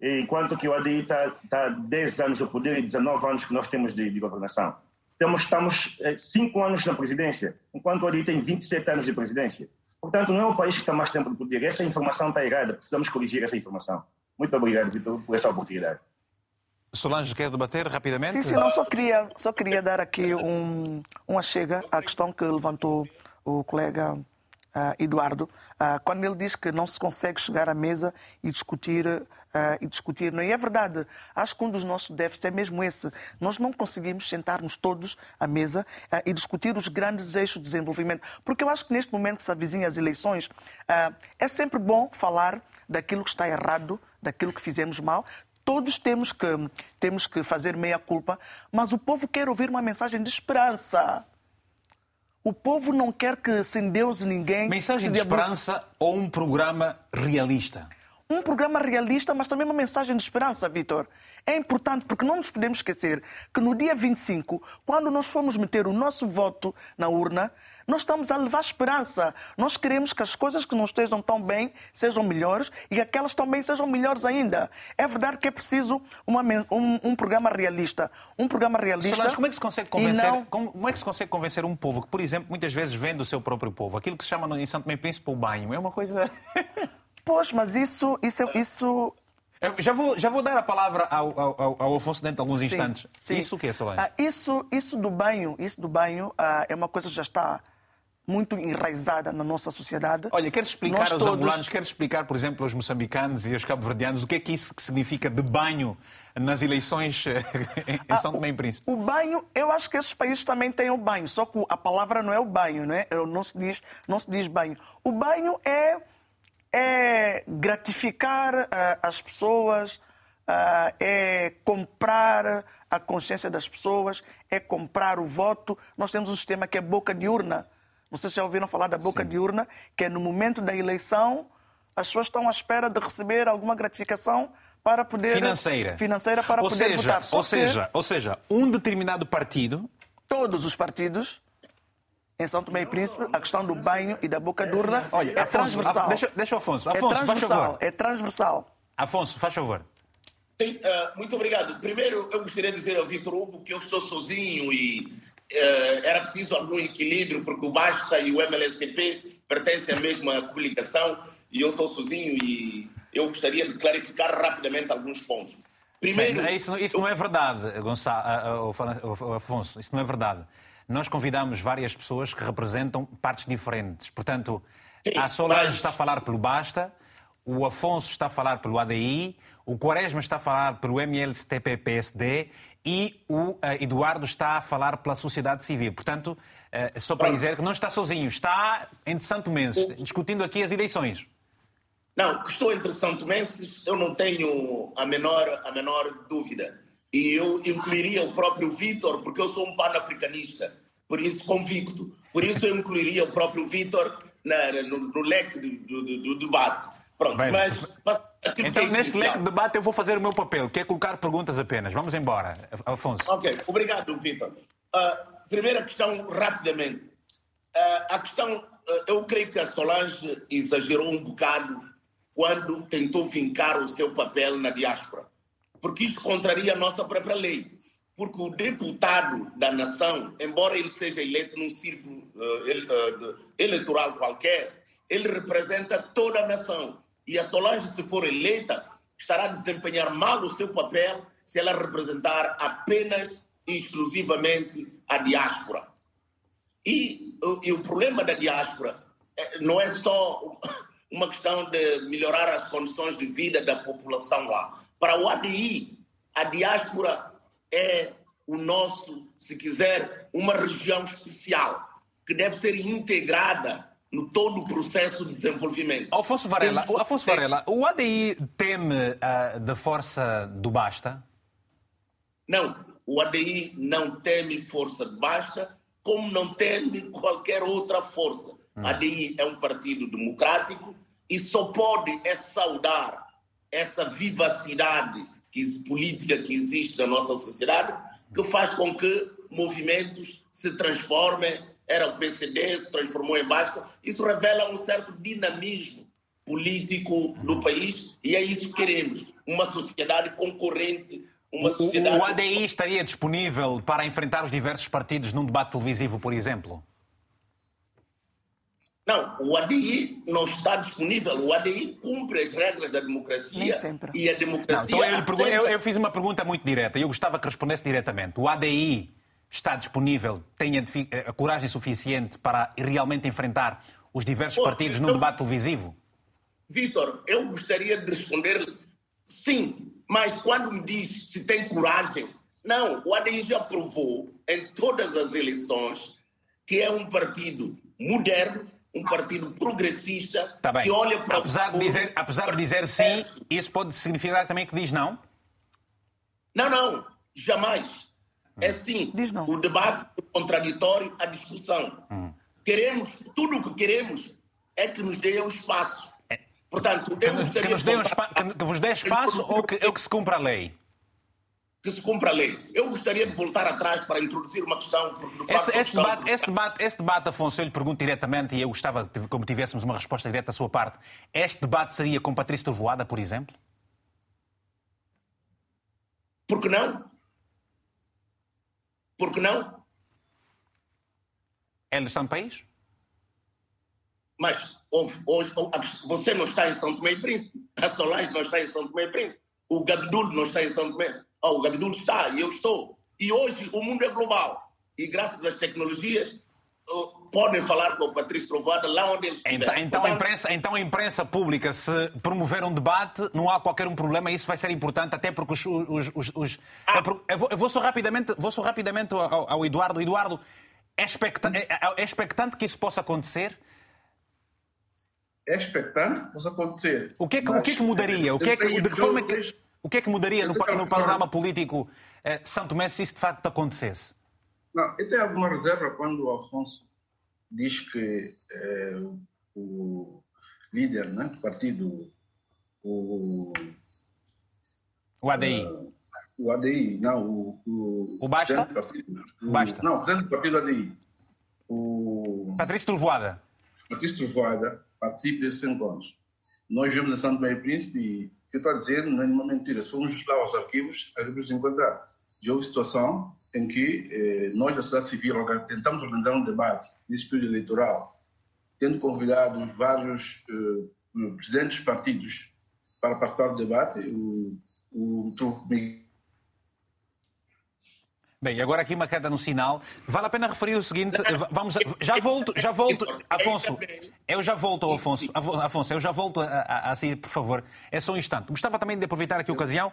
Enquanto que o ADI está, está 10 anos no poder e 19 anos que nós temos de, de governação. Temos, estamos eh, cinco anos na presidência, enquanto o ADI tem 27 anos de presidência. Portanto, não é o país que está mais tempo no poder. Essa informação está errada. Precisamos corrigir essa informação. Muito obrigado, Vitor, por essa oportunidade. Solange quer debater rapidamente? Sim, sim, não, só queria, só queria dar aqui um, uma chega à questão que levantou o colega uh, Eduardo, uh, quando ele diz que não se consegue chegar à mesa e discutir uh, e discutir. Não é? E é verdade, acho que um dos nossos déficits é mesmo esse. Nós não conseguimos sentar-nos todos à mesa uh, e discutir os grandes eixos de desenvolvimento. Porque eu acho que neste momento que se avizinham as eleições, uh, é sempre bom falar daquilo que está errado, daquilo que fizemos mal. Todos temos que, temos que fazer meia-culpa, mas o povo quer ouvir uma mensagem de esperança. O povo não quer que se endeuse ninguém. Mensagem de esperança ou um programa realista? Um programa realista, mas também uma mensagem de esperança, Vitor. É importante porque não nos podemos esquecer que no dia 25, quando nós formos meter o nosso voto na urna, nós estamos a levar esperança. Nós queremos que as coisas que não estejam tão bem sejam melhores e aquelas também sejam melhores ainda. É verdade que é preciso uma, um, um, programa realista. Um programa realista. Solange, como é que se consegue convencer? Não... Como é que se consegue convencer um povo que, por exemplo, muitas vezes vende o seu próprio povo? Aquilo que se chama em Santo Tomé Príncipe o banho. É uma coisa. Pois, mas isso, isso, isso já vou, já vou dar a palavra ao, ao, ao Afonso dentro de alguns instantes. Sim. Isso o que é, Solange? Ah, isso, isso do banho, isso do banho ah, é uma coisa que já está muito enraizada na nossa sociedade. Olha, queres explicar Nós aos todos... angolanos, queres explicar, por exemplo, aos moçambicanos e aos cabo-verdianos o que é que isso significa de banho nas eleições eh, [laughs] em ah, São Tomé e Príncipe? O banho, eu acho que esses países também têm o banho, só que a palavra não é o banho, não é? Não se diz, não se diz banho. O banho é, é gratificar uh, as pessoas, uh, é comprar a consciência das pessoas, é comprar o voto. Nós temos um sistema que é boca de urna vocês já ouviram falar da boca Sim. de urna, que é no momento da eleição as pessoas estão à espera de receber alguma gratificação para poder financeira, financeira para ou poder seja, votar. Só ou seja, ou seja, um determinado partido, todos os partidos em São Tomé e Príncipe, a questão do banho e da boca de urna Olha, é Afonso, transversal. Deixa, deixa o Afonso. Afonso, é faz favor. É transversal. Afonso, faz favor. Sim, uh, muito obrigado. Primeiro, eu gostaria de dizer ao Vitor Hugo que eu estou sozinho e uh, era preciso algum equilíbrio, porque o Basta e o MLSTP pertencem à mesma coligação e eu estou sozinho e eu gostaria de clarificar rapidamente alguns pontos. Primeiro, Bem, isso, isso eu... não é verdade, Gonçalo, Afonso, isso não é verdade. Nós convidamos várias pessoas que representam partes diferentes. Portanto, a Solange está a falar pelo Basta, o Afonso está a falar pelo ADI, o Quaresma está a falar pelo MLSTP-PSD e o uh, Eduardo está a falar pela sociedade civil. Portanto, uh, só para dizer que não está sozinho, está entre Santo Menses, discutindo aqui as eleições. Não, que estou entre Santo Menses, eu não tenho a menor, a menor dúvida. E eu incluiria o próprio Vítor, porque eu sou um panafricanista, por isso convicto. Por isso eu incluiria o próprio Vítor no, no, leque do, do, do debate. Pronto, Bem, mas então, é neste leque de debate, eu vou fazer o meu papel, que é colocar perguntas apenas. Vamos embora, Afonso. Ok, obrigado, Vitor. Uh, primeira questão, rapidamente. Uh, a questão, uh, eu creio que a Solange exagerou um bocado quando tentou vincar o seu papel na diáspora, porque isto contraria a nossa própria lei. Porque o deputado da nação, embora ele seja eleito num círculo eleitoral qualquer, ele representa toda a nação. E a Solange, se for eleita, estará a desempenhar mal o seu papel se ela representar apenas e exclusivamente a diáspora. E, e o problema da diáspora não é só uma questão de melhorar as condições de vida da população lá. Para o ADI, a diáspora é o nosso, se quiser, uma região especial que deve ser integrada no todo o processo de desenvolvimento. Afonso Varela, Temos... Afonso Varela o ADI teme uh, da força do Basta? Não, o ADI não teme força de Basta, como não teme qualquer outra força. Hum. A ADI é um partido democrático e só pode é saudar essa vivacidade que, política que existe na nossa sociedade, que faz com que movimentos se transformem era o PCD, se transformou em Basta. Isso revela um certo dinamismo político no país e é isso que queremos. Uma sociedade concorrente. Uma sociedade... O ADI estaria disponível para enfrentar os diversos partidos num debate televisivo, por exemplo? Não, o ADI não está disponível. O ADI cumpre as regras da democracia e a democracia. Não, então eu, eu, eu, fiz uma pergunta muito direta e eu gostava que respondesse diretamente. O ADI está disponível, tem a, a coragem suficiente para realmente enfrentar os diversos partidos num debate televisivo? Vitor, eu gostaria de responder sim, mas quando me diz se tem coragem, não, o ADI já provou em todas as eleições que é um partido moderno, um partido progressista, tá que olha para apesar de dizer Apesar de dizer sim, isso pode significar também que diz não? Não, não, jamais. É sim. Diz não. O debate, o contraditório, a discussão. Hum. Queremos, tudo o que queremos é que nos dê o espaço. Portanto, Que eu nos, que nos dê um espa- que- que vos dê espaço ou que, ou que se cumpra a lei? Que se cumpra a lei. Eu gostaria de voltar atrás para introduzir uma questão, Esse, esse questão- debate, esse, debate, esse debate, Afonso, eu lhe pergunto diretamente e eu gostava que como tivéssemos uma resposta direta da sua parte. Este debate seria com Patrício Trovoada, por exemplo? Por que não? Por que não? Ele está no país? Mas houve- hoje, você não está em São Tomé e Príncipe, a Solange não está em São Tomé e Príncipe, o Gabdul não está em São Tomé. Oh, o Gabdul está e eu estou. E hoje o mundo é global. E graças às tecnologias podem falar com o Patrício Trovada lá onde ele estiver. Então, então, a imprensa, então a imprensa pública, se promover um debate, não há qualquer um problema, isso vai ser importante, até porque os. os- os- os- Ah. é eu, vou, eu vou só rapidamente, vou só rapidamente ao, ao Eduardo. Eduardo, é, expecta- é- é expectante que isso possa acontecer? É expectante que possa acontecer. O que é que, o Mas, que, é que mudaria? O que é que, de que forma é vejo- que, o que é que mudaria no, no panorama político eh, Santo Tomé se isso de facto acontecesse? Não, eu tenho alguma reserva quando o Afonso diz que eh, o líder né, do partido, o, O ADI. o ADI, não, o, o, O Basta? partido, o- Basta. Não, o presidente do partido ADI, o Patrício Trovoada. Patrício Trovoada, participe desses encontros. Nós vemos em Santo Meio Príncipe e que estou a dizer não é nenhuma mentira. Se formos lá aos arquivos, vamos encontrar. Já houve situação em que eh, nós da sociedade civil tentamos organizar um debate nesse período eleitoral, tendo convidado os vários eh, presidentes dos partidos para participar do debate. O, o Trovo- Bem, agora aqui uma queda no sinal. Vale a pena referir o seguinte, eh, vamos, já volto, já volto, Afonso, eu já volto, Afonso, Afonso, eu já volto a, sair, por favor, é só um instante. Gostava também de aproveitar aqui a ocasião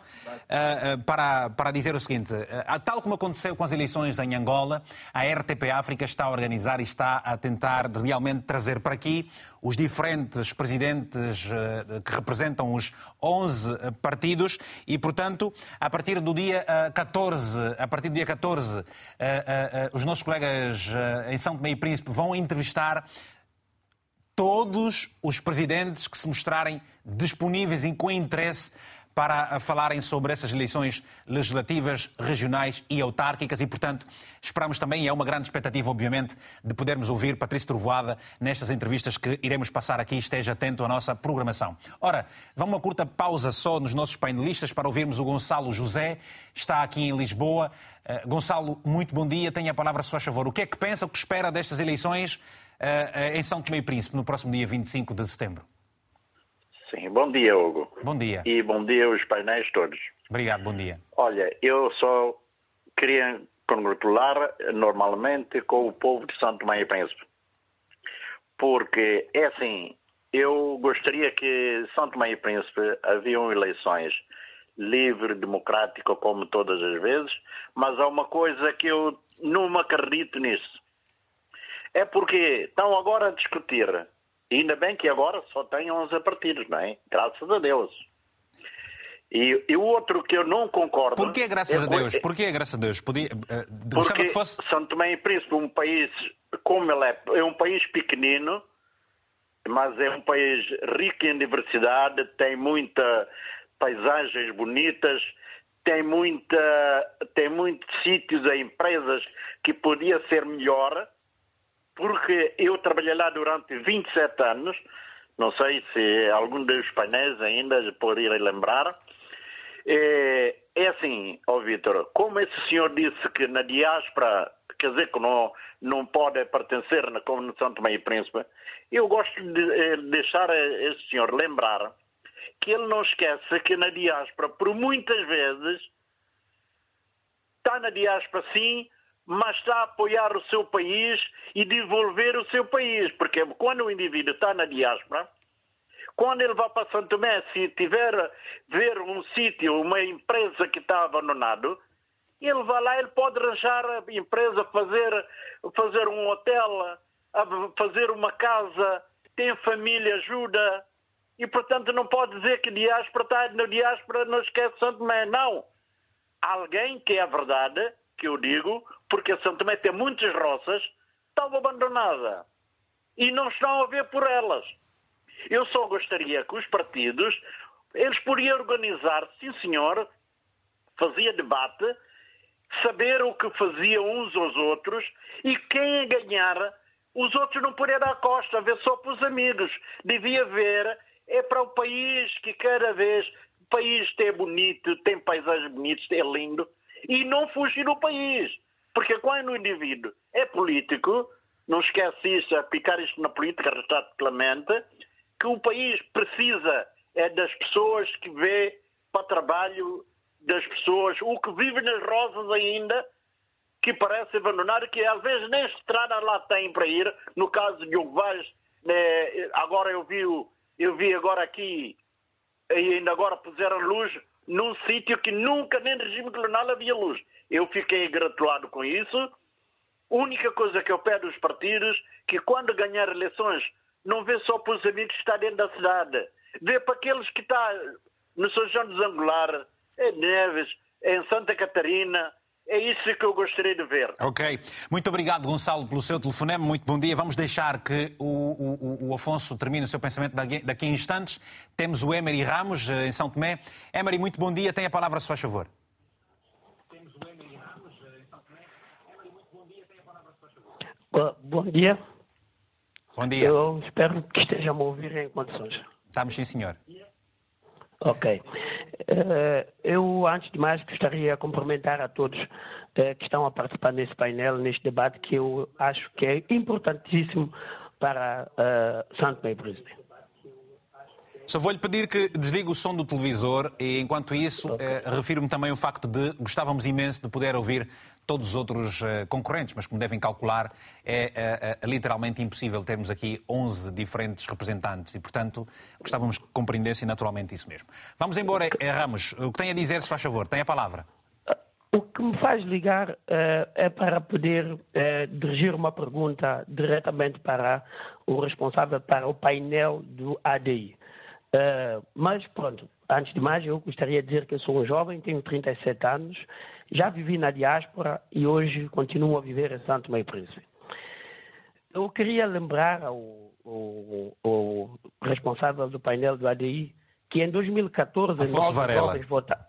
ah, para, para dizer o seguinte, ah, tal como aconteceu com as eleições em Angola, a RTP África está a organizar e está a tentar realmente trazer para aqui os diferentes presidentes eh, que representam os 11 partidos. E, portanto, a partir do dia eh, 14, a partir do dia 14, eh, eh, eh, os nossos colegas eh, em São Tomé e Príncipe vão entrevistar todos os presidentes que se mostrarem disponíveis e com interesse para falarem sobre essas eleições legislativas, regionais e autárquicas e, portanto, esperamos também, e é uma grande expectativa, obviamente, de podermos ouvir Patrício Trovoada nestas entrevistas que iremos passar aqui. Esteja atento à nossa programação. Ora, vamos uma curta pausa só nos nossos painelistas para ouvirmos o Gonçalo José, está aqui em Lisboa. Uh, Gonçalo, muito bom dia. Tenha a palavra, se faz favor. O que é que pensa, o que espera destas eleições uh, em São Tomé e Príncipe no próximo dia 25 de setembro? Sim, bom dia, Hugo. Bom dia. E bom dia aos painéis todos. Obrigado, bom dia. Olha, eu só queria congratular normalmente com o povo de Santo e Príncipe. Porque, é assim, eu gostaria que Santo e Príncipe haviam eleições livre, democrática, como todas as vezes, mas há uma coisa que eu não acredito nisso. É porque estão agora a discutir Ainda bem que agora só tem 11 partidos, não é? Graças a Deus. E, e o outro que eu não concordo. Porquê, graças é, a Deus? Porquê, graças a Deus? Podia, uh, porque que fosse. São Tomé e Príncipe, um país como ele é, é um país pequenino, mas é um país rico em diversidade, tem muita paisagens bonitas, tem muita, tem muitos sítios e empresas que podia ser melhor porque eu trabalhei lá durante 27 anos, não sei se algum dos painéis ainda poderia lembrar. É, é assim, ó Vitor, como esse senhor disse que na diáspora, quer dizer que não, não pode pertencer na Comunicação de Tomé e Príncipe, eu gosto de deixar esse senhor lembrar que ele não esquece que na diáspora, por muitas vezes, está na diáspora sim, mas está a apoiar o seu país e desenvolver o seu país. Porque quando o indivíduo está na diáspora, Quando ele vai para Santo Tomé, se tiver ver um sítio, uma empresa que está abandonado, ele vai lá, ele pode arranjar a empresa, fazer, fazer um hotel, fazer uma casa, tem família, ajuda. E, portanto, não pode dizer que diáspora está na diáspora, não esquece Santo Tomé. Não. Alguém que é verdade, que eu digo, porque Santo Tomé tem muitas roças, estava abandonada. E não estão a ver por elas. Eu só gostaria que os partidos, eles podiam organizar, sim senhor, fazia debate, saber o que faziam uns aos outros e quem ganhar, os outros não podiam dar costa, ver só para os amigos. Devia ver, é para o país que cada vez, o país é bonito, tem paisagens bonitas, é lindo, e não fugir do país. Porque quando o indivíduo é político, não esquece isso, a picar isto na política, retrato Clemente, que o país precisa é das pessoas que vê para trabalho das pessoas, o que vive nas rosas ainda, que parece abandonar, que às vezes nem estrada lá tem para ir. No caso de Ugvaz, né, agora eu vi, eu vi agora aqui, e ainda agora puseram luz num sítio que nunca, nem no regime colonial, havia luz. Eu fiquei gratulado com isso. Única coisa que eu peço aos partidos que quando ganhar eleições não vê só para os amigos que estão dentro da cidade, vê para aqueles que estão no São João dos Angular, em Neves, em Santa Catarina, é isso que eu gostaria de ver. Ok. Muito obrigado, Gonçalo, pelo seu telefonema. Muito bom dia. Vamos deixar que o, o, o Afonso termine o seu pensamento daqui, daqui a instantes. Temos o Emery Ramos, eh, em São Tomé. Emery, muito bom dia. Tem a palavra, se faz favor. Temos o Emery Ramos, eh, em São Tomé. Emery, muito bom dia. Tem a palavra, se faz favor. Bom dia. Bom dia. Eu espero que esteja a me ouvir em condições. Estamos sim, senhor. Ok. Uh, eu, antes de mais, gostaria de cumprimentar a todos uh, que estão a participar nesse painel, neste debate, que eu acho que é importantíssimo para uh, Santo Meio Príncipe. Só vou-lhe pedir que desligue o som do televisor e, enquanto isso, okay. refiro-me também o facto de gostávamos imenso de poder ouvir todos os outros uh, concorrentes, mas como devem calcular, é uh, uh, literalmente impossível termos aqui 11 diferentes representantes e, portanto, gostávamos que compreendessem naturalmente isso mesmo. Vamos embora, Ramos. O que tem a dizer, se faz favor? Tem a palavra. O que me faz ligar é para poder dirigir uma pergunta diretamente para o responsável para o painel do ADI. mas, pronto, antes de mais, eu gostaria de dizer que eu sou um jovem, tenho 37 anos já vivi na diáspora e hoje continuo a viver em Santo Meio Príncipe. Eu queria lembrar ao, ao, ao, responsável do painel do ADI que em 2014 Afonso nós Varela. jovens votamos.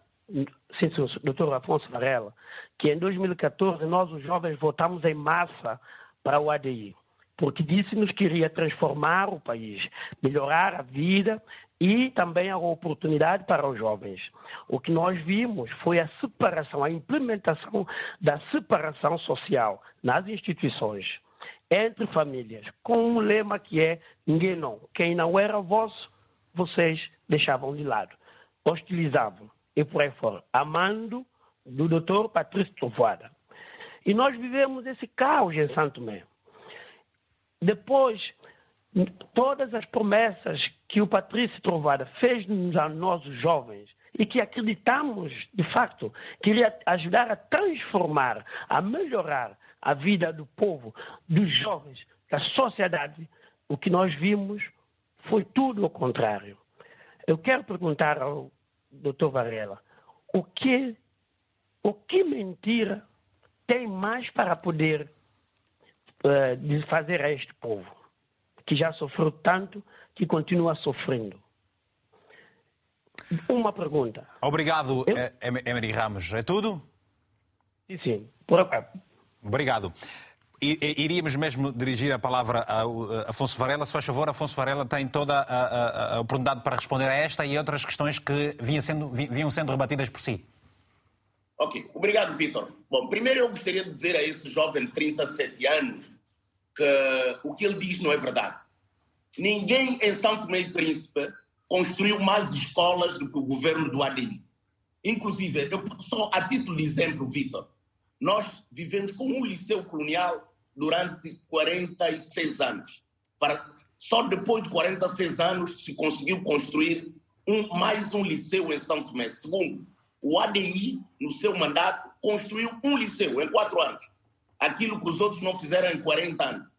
Sim, sim, doutor Afonso Varela, que em 2014 nós os jovens votamos em massa para o ADI, porque disse-nos que iria transformar o país, melhorar a vida e também a oportunidade para os jovens. O que nós vimos foi a separação, a implementação da separação social nas instituições, entre famílias, com um lema que é ninguém não. Quem não era vosso, vocês deixavam de lado, hostilizavam e por aí fora. Amando do doutor Patrício Trovoada. E nós vivemos esse caos em Santo Tomé. Depois todas as promessas que o Patrício Trovada fez-nos a nós, os jovens, e que acreditamos, de facto, que iria ajudar a transformar, a melhorar a vida do povo, dos jovens, da sociedade, o que nós vimos foi tudo o contrário. Eu quero perguntar ao Dr. Varela, o que, o que mentira tem mais para poder uh, fazer a este povo? Que já sofreu tanto que continua sofrendo. Uma pergunta. Obrigado, Eu... Emery Ramos. É tudo? Sim, sim. Por. Obrigado. Iríamos mesmo dirigir a palavra a Afonso Varela. Se faz favor, Afonso Varela tem toda a, a, a oportunidade para responder a esta e outras questões que vinham sendo, vinham sendo rebatidas por si. Ok, obrigado, Vitor. Bom, primeiro eu gostaria de dizer a esse jovem de 37 anos que o que ele diz não é verdade. Ninguém em São Tomé e Príncipe construiu mais escolas do que o governo do ADI. Inclusive, eu, só a título de exemplo, Vitor, nós vivemos com um liceu colonial durante 46 anos. Para, Só depois de 46 anos se conseguiu construir um, mais um liceu em São Tomé. Segundo, o ADI, no seu mandato, construiu um liceu em quatro anos. Aquilo que os outros não fizeram em 40 anos.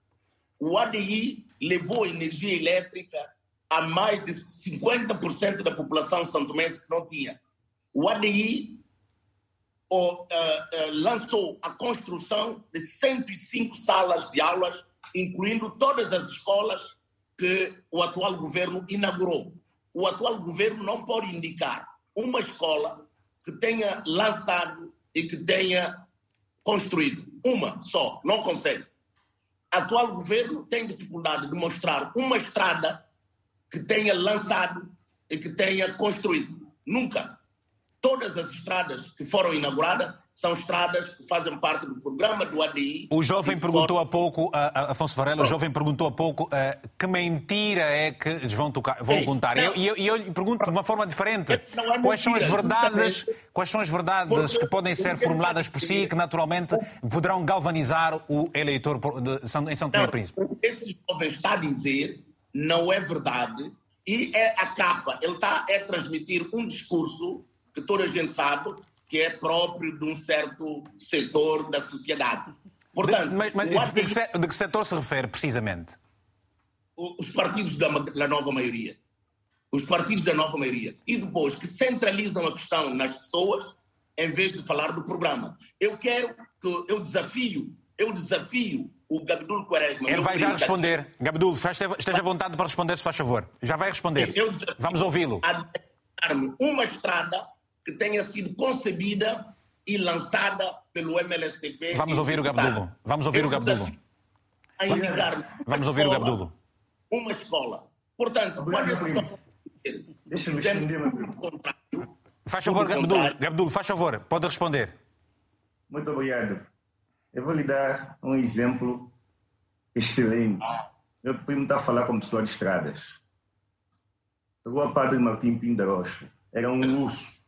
O ADI levou energia elétrica a mais de 50% da população santomense que não tinha. O ADI uh, uh, lançou a construção de 105 salas de aulas, incluindo todas as escolas que o atual governo inaugurou. O atual governo não pode indicar uma escola que tenha lançado e que tenha construído. Uma só, não consegue. Atual governo tem dificuldade de mostrar uma estrada que tenha lançado e que tenha construído. Nunca. Todas as estradas que foram inauguradas são estradas que fazem parte do programa do ADI. O jovem perguntou há pouco, uh, Afonso Varela, o jovem perguntou há pouco uh, que mentira é que eles vão, tocar, vão Ei, contar. E eu, eu, eu, pergunto de uma forma diferente. É quais são as verdades, quais são as verdades porque, que podem ser formuladas por si que naturalmente poderão galvanizar o eleitor de em São Tomé e Príncipe? O que esse jovem está a dizer não é verdade e é a capa. Ele está a transmitir um discurso que toda a gente sabe que é próprio de um certo setor da sociedade. Portanto, de, mas, mas de, que, de, que, setor se refere precisamente? Os partidos da, da nova maioria. Os partidos da nova maioria. E depois que centralizam a questão nas pessoas em vez de falar do programa. Eu quero que eu desafio, eu desafio o Gabdul Quaresma. Ele vai já responder. Gabdul, esteja à vontade para responder, se faz favor. Já vai responder. Vamos ouvi-lo. Uma estrada que tenha sido concebida e lançada pelo MLSTP. Vamos ouvir o Gabdulo. Vamos ouvir o Gabdulo. A indicar Vamos ouvir escola, o Gabdulo. Uma escola. Portanto, quando essa escola Deixa-me responder. Faz favor, Gabdulo. Gabdulo, faz favor, pode responder. Muito obrigado. Eu vou lhe dar um exemplo excelente. Meu primo está a falar com pessoa de estradas. A Padre Martim Pindarocho. Era um urso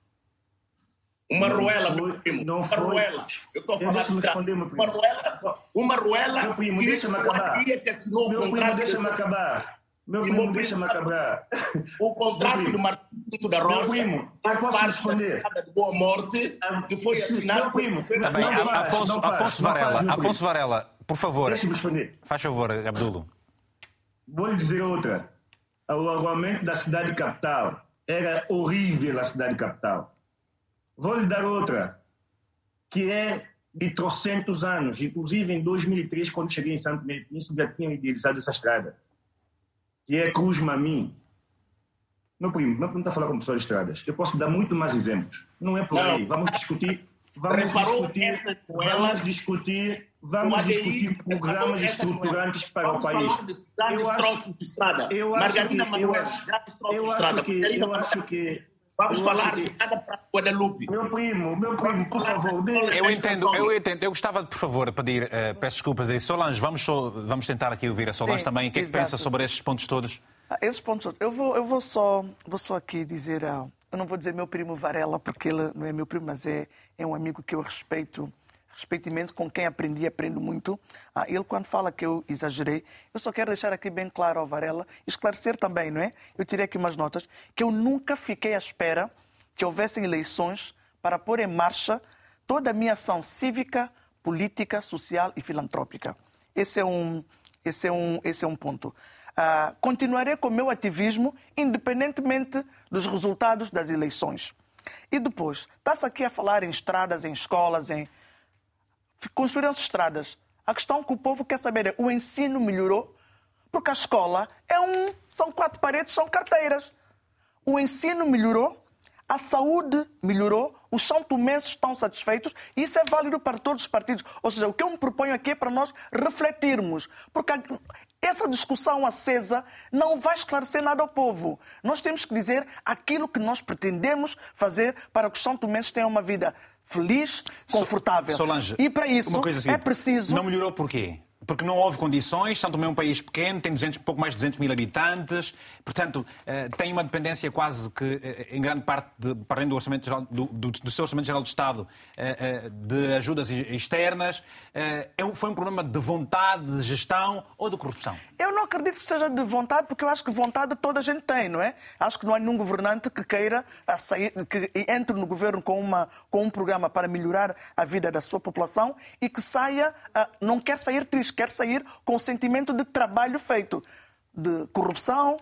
uma ruela, meu primo. Não uma foi. ruela. Eu estou a falar de uma ruela. Uma ruela meu primo, deixa-me acabar. que assinou meu o contrato. Primo, deixa-me acabar. Meu primo, deixa-me acabar. O contrato do Martim da Rocha meu primo, faz parte responder. da Boa Morte que foi assinado... Meu primo, tá bem, não Afonso, não Afonso Varela, não Afonso Varela, por favor. Deixa-me responder. Faz favor, Abdulo. Vou lhe dizer outra. O argumento da cidade capital era horrível a cidade capital Vou lhe dar outra, que é de trocentos anos. Inclusive, em 2003, quando cheguei em Santo Príncipe, já tinham idealizado essa estrada, que é Cruz Mamim. Meu primo, meu primo está a falar com pessoas de estradas. Eu posso dar muito mais exemplos. Não é por aí. Vamos discutir. Vamos discutir. Vamos discutir. Vamos discutir programas estruturantes para o país. Eu acho, eu acho que, eu acho que, eu acho que Vamos falar de cada prato Guadalupe. Meu primo, meu primo, por favor. Eu entendo, eu entendo. Eu gostava, por favor, de pedir, uh, peço desculpas aí. Solange, vamos, vamos tentar aqui ouvir a Solange Sim, também. O que é que pensa sobre esses pontos todos? Ah, esses pontos Eu vou, eu vou, só, vou só aqui dizer... Uh, eu não vou dizer meu primo Varela, porque ele não é meu primo, mas é, é um amigo que eu respeito respeito imenso, com quem aprendi, aprendo muito. Ah, ele, quando fala que eu exagerei, eu só quero deixar aqui bem claro ao Varela, esclarecer também, não é? Eu tirei aqui umas notas, que eu nunca fiquei à espera que houvessem eleições para pôr em marcha toda a minha ação cívica, política, social e filantrópica. Esse é um, esse é um, esse é um ponto. Ah, continuarei com o meu ativismo, independentemente dos resultados das eleições. E depois, está-se aqui a falar em estradas, em escolas, em construíram-se estradas. A questão que o povo quer saber é o ensino melhorou? Porque a escola é um, são quatro paredes, são carteiras. O ensino melhorou, a saúde melhorou, os são tomenses estão satisfeitos e isso é válido para todos os partidos. Ou seja, o que eu me proponho aqui é para nós refletirmos, porque essa discussão acesa não vai esclarecer nada ao povo. Nós temos que dizer aquilo que nós pretendemos fazer para que os são tomenses tenham uma vida feliz, confortável. Solange, e para isso assim, é preciso. Não melhorou porquê? Porque não houve condições, São Tomé é um país pequeno, tem 200, pouco mais de 200 mil habitantes, portanto, eh, tem uma dependência quase que, eh, em grande parte, de, para além do, orçamento geral, do, do, do, seu Orçamento Geral do Estado, eh, de ajudas externas. Foi um problema de vontade, de gestão ou de corrupção? Eu não acredito que seja de vontade, porque eu acho que vontade toda a gente tem, não é? Acho que não há nenhum governante que queira sair, que entre no governo com, uma, com um programa para melhorar a vida da sua população e que saia, não quer sair triste, quer sair com o sentimento de trabalho feito, de corrupção,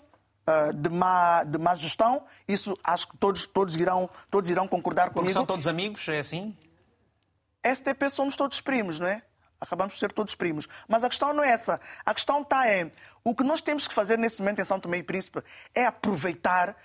de má, de má gestão. Isso acho que todos, todos, irão, todos irão concordar comigo. Porque são todos amigos, é assim? STP somos todos primos, não é? Acabamos de ser todos primos. Mas a questão não é essa. A questão está é o que nós temos que fazer nesse momento em São Tomé e Príncipe é aproveitar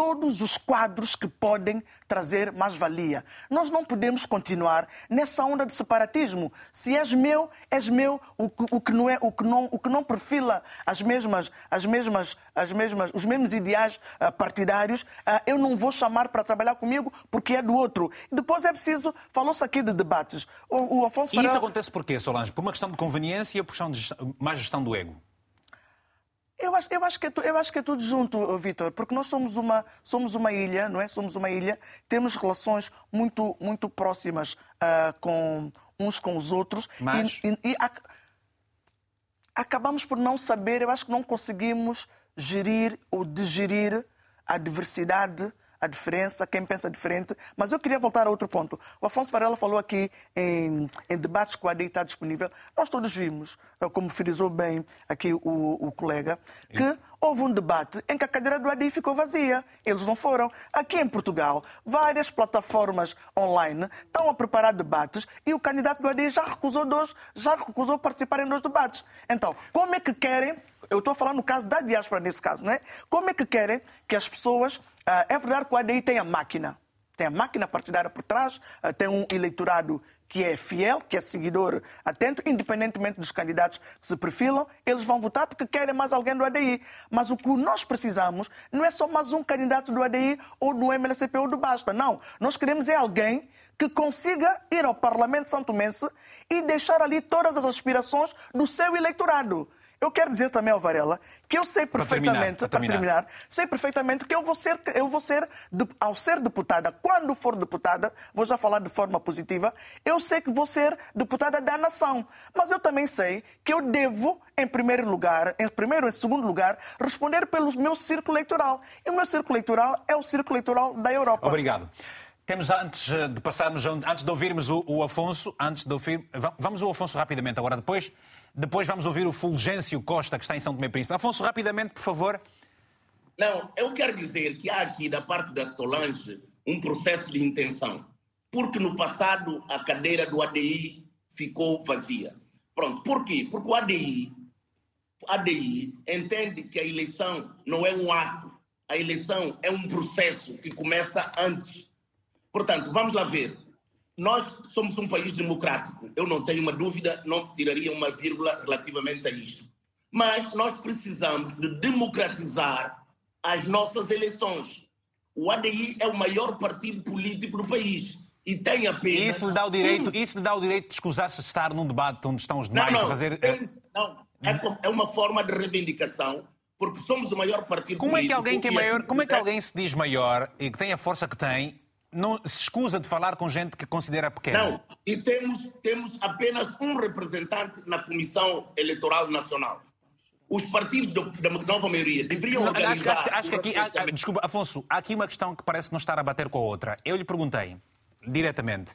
todos os quadros que podem trazer mais-valia. Nós não podemos continuar nessa onda de separatismo. Se és meu, és meu. O que, o que não é, o que não, o que não perfila as mesmas, as mesmas, as mesmas, os mesmos ideais uh, partidários, uh, eu não vou chamar para trabalhar comigo porque é do outro. E depois é preciso, falou-se aqui de debates. O, o Afonso E isso acontece por quê, Solange? Por uma questão de conveniência ou por questão de gestão, mais gestão do ego? Eu acho, eu, acho que é, eu acho que é tudo junto, Vitor, porque nós somos uma, somos uma ilha, não é? Somos uma ilha, temos relações muito, muito próximas uh, com uns com os outros. Mas... E, e, e ac acabamos por não saber, eu acho que não conseguimos gerir ou digerir a diversidade a diferença, quem pensa diferente. Mas eu queria voltar a outro ponto. O Afonso Varela falou aqui em, em debates que o ADI está disponível. Nós todos vimos, como frisou bem aqui o, o colega, que houve um debate em que a cadeira do ADI ficou vazia. Eles não foram. Aqui em Portugal, várias plataformas online estão a preparar debates e o candidato do ADI já recusou dois, já recusou participar em dois debates. Então, como é que querem eu estou a falar no caso da diáspora, nesse caso, não é? Como é que querem que as pessoas. Uh, é verdade que o ADI tem a máquina, tem a máquina partidária por trás, uh, tem um eleitorado que é fiel, que é seguidor atento, independentemente dos candidatos que se perfilam, eles vão votar porque querem mais alguém do ADI. Mas o que nós precisamos não é só mais um candidato do ADI ou do MLCP ou do Basta. Não. Nós queremos é alguém que consiga ir ao Parlamento Santomense e deixar ali todas as aspirações do seu eleitorado. Eu quero dizer também ao Varela que eu sei perfeitamente, para terminar, para terminar sei perfeitamente que eu vou ser, eu vou ser, ao ser deputada, quando for deputada, vou já falar de forma positiva, eu sei que vou ser deputada da nação. Mas eu também sei que eu devo, em primeiro lugar, em primeiro e segundo lugar, responder pelo meu círculo eleitoral. E o meu círculo eleitoral é o círculo eleitoral da Europa. Obrigado. Temos antes de passarmos, antes de ouvirmos o, o Afonso, antes de ouvir, vamos ao Afonso rapidamente agora, depois depois vamos ouvir o Fulgêncio Costa, que está em São Tomé Príncipe. Afonso, rapidamente, por favor. Não, eu quero dizer que há aqui, da parte da Solange, um processo de intenção. Porque no passado a cadeira do ADI ficou vazia. Pronto, por quê? Porque o ADI, o ADI entende que a eleição não é um ato, a eleição é um processo que começa antes. Portanto, vamos lá ver. Nós somos um país democrático, eu não tenho uma dúvida, não tiraria uma vírgula relativamente a isto. Mas nós precisamos de democratizar as nossas eleições. O ADI é o maior partido político do país e tem apenas. Isso lhe dá o direito, isso lhe dá o direito de escusar-se de estar num debate onde estão os demais não, não, a fazer. Não, é, é uma forma de reivindicação porque somos o maior partido como político. É que alguém que é maior, como é que alguém se diz maior e que tem a força que tem não se escusa de falar com gente que considera pequena. Não, e temos, temos apenas um representante na Comissão Eleitoral Nacional. Os partidos da nova maioria deveriam não, organizar... Acho, acho, acho que aqui, desculpa, Afonso, há aqui uma questão que parece não estar a bater com a outra. Eu lhe perguntei, diretamente,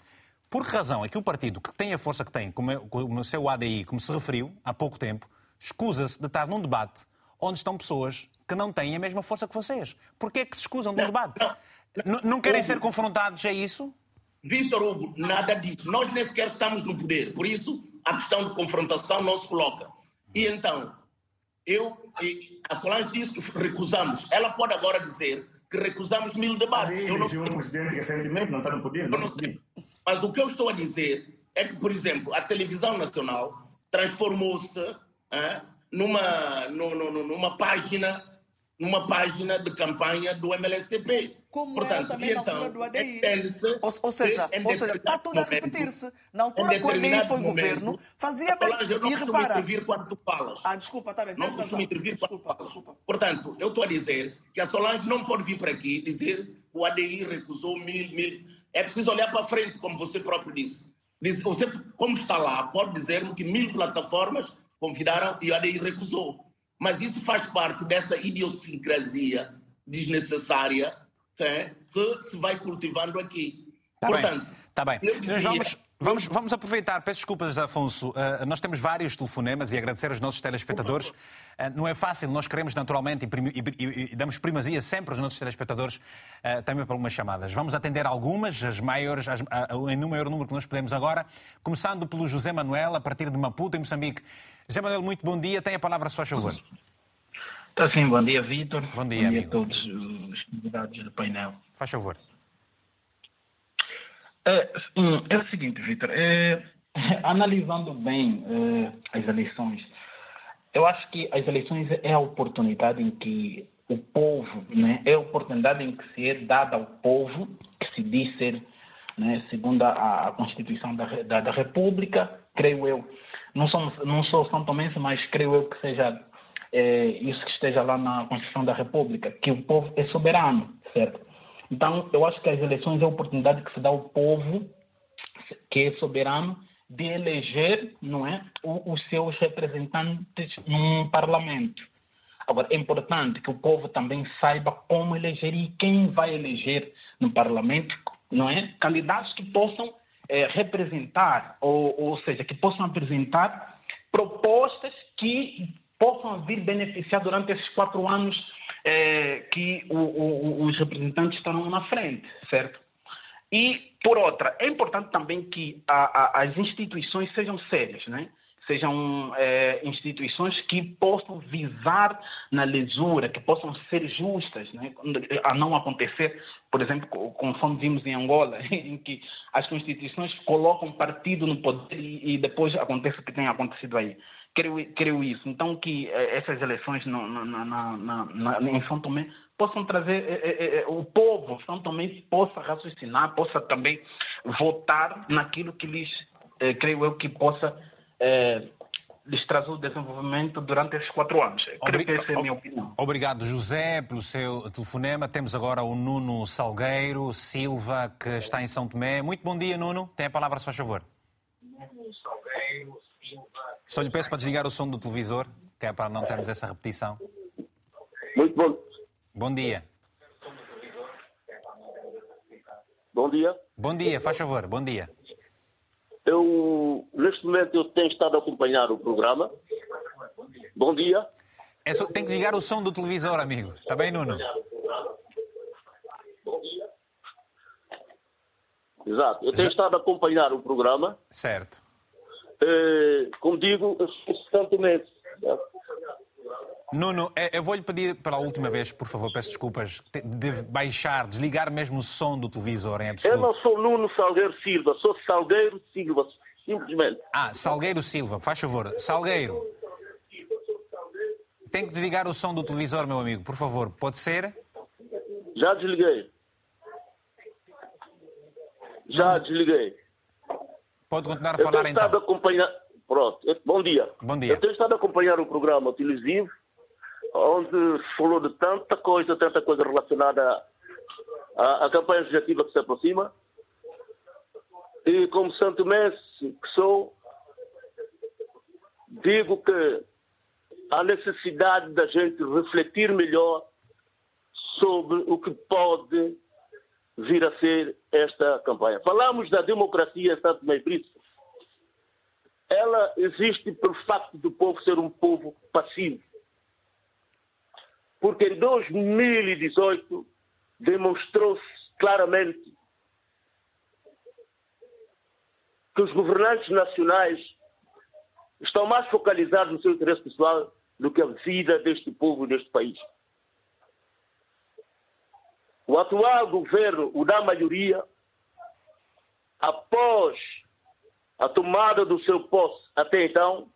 por que razão é que o partido que tem a força que tem, como, é, como o seu ADI, como se referiu há pouco tempo, escusa-se de estar num debate onde estão pessoas que não têm a mesma força que vocês? Porquê é que se escusam de um debate? Não. Não, não querem Hugo, ser confrontados, é isso? Vitor Hugo, nada disso. Nós nem sequer estamos no poder, por isso a questão de confrontação não se coloca. E então, eu, a Solange disse que recusamos. Ela pode agora dizer que recusamos mil debates. eu não sei. um presidente recentemente não está no poder. Não, não sei. Mas o que eu estou a dizer é que, por exemplo, a televisão nacional transformou-se é, numa, numa página numa página de campanha do MLSTP. Como Portanto, também então, na altura do ADI. Ou, ou seja, ou seja está tudo a repetir-se. Na altura que o ADI foi momento, governo, fazia bem. Eu não costumo intervir quando tu falas. Ah, desculpa, está bem. Não costumo intervir quando tu falas. Portanto, eu estou a dizer que a Solange não pode vir para aqui dizer que o ADI recusou mil, mil. É preciso olhar para frente, como você próprio disse. Você, como está lá, pode dizer-me que mil plataformas convidaram e o ADI recusou. mas isso faz parte dessa idiosincrasia desnecessária é, que se vai cultivando aqui. Tá Portanto, bem. Tá bem. Dizia... Vamos, vamos, vamos aproveitar, peço desculpas, Afonso. Uh, nós temos vários telefonemas e agradecer aos nossos telespectadores. Uh, não é fácil, nós queremos naturalmente e, e, e damos primazia sempre aos nossos telespectadores uh, também para algumas chamadas. Vamos atender algumas, as maiores, as, em maior número que nós podemos agora, começando pelo José Manuel, a partir de Maputo, em Moçambique. José Manuel, muito bom dia. Tem a palavra, se faz favor. Está sim, bom dia, Vitor. Bom dia, bom dia a todos os convidados do painel. Faz favor. É, é o seguinte, Vitor, é, [laughs] analisando bem é, as eleições, eu acho que as eleições é a oportunidade em que o povo, né, é a oportunidade em que se é dada ao povo, que se diz ser, né, segundo a, a Constituição da, da, da República, creio eu, não sou, não sou São Tomense, mas creio eu que seja é, isso que esteja lá na Constituição da República, que o povo é soberano, certo? Então, eu acho que as eleições é a oportunidade que se dá ao povo, que é soberano, de eleger não é, os seus representantes num parlamento. Agora, é importante que o povo também saiba como eleger e quem vai eleger no parlamento, não é? Candidatos que possam é, representar, ou, ou seja, que possam apresentar propostas que possam vir beneficiar durante esses quatro anos é, que o, o, os representantes estarão na frente, certo? E, por outra, é importante também que a, a, as instituições sejam sérias, né? sejam é, instituições que possam visar na lesura, que possam ser justas, né? a não acontecer, por exemplo, conforme vimos em Angola, [laughs] em que as constituições colocam partido no poder e depois acontece o que tem acontecido aí. Creio, creio isso. Então, que eh, essas eleições no, na, na, na, em São Tomé possam trazer, eh, eh, o povo São Tomé possa raciocinar, possa também votar naquilo que lhes, creio eu, que possa lhes trazer o desenvolvimento durante esses quatro anos. Creio que essa é a minha opinião. Obrigado, José, pelo seu telefonema. Temos agora o Nuno Salgueiro Silva, que está em São Tomé. Muito bom dia, Nuno. Tem a palavra, se faz favor. Nuno Salgueiro só lhe peço para desligar o som do televisor, que é para não termos essa repetição. Muito bom. Bom dia. Bom dia. Bom dia, faz favor, bom dia. Eu, neste momento, eu tenho estado a acompanhar o programa. Bom dia. É só, tem que desligar o som do televisor, amigo. Está bem, Nuno? Exato. Eu tenho Já... estado a acompanhar o programa. Certo. Eh, como digo, constantemente. Nuno, é, eu vou-lhe pedir pela última vez, por favor, peço desculpas, de baixar, desligar mesmo o som do televisor em absoluto. Eu não sou Nuno Salgueiro Silva, sou Salgueiro Silva, simplesmente. Ah, Salgueiro Silva, faz favor. Salgueiro. Tem que desligar o som do televisor, meu amigo, por favor, pode ser? Já desliguei. Já desliguei. Pode continuar a falar eu tenho então. Estado a acompanhar... Pronto, bom dia. Bom dia. Eu tenho estado a acompanhar o programa televisivo, onde se falou de tanta coisa, tanta coisa relacionada à, à campanha legislativa que se aproxima. E como santo mestre que sou, digo que há necessidade da gente refletir melhor sobre o que pode vir a ser esta campanha. Falamos da democracia em Santo Meio. Ela existe pelo facto do povo ser um povo passivo. Porque em 2018 demonstrou-se claramente que os governantes nacionais estão mais focalizados no seu interesse pessoal do que a vida deste povo e deste país. O atual governo, o da maioria, após a tomada do seu posse até então,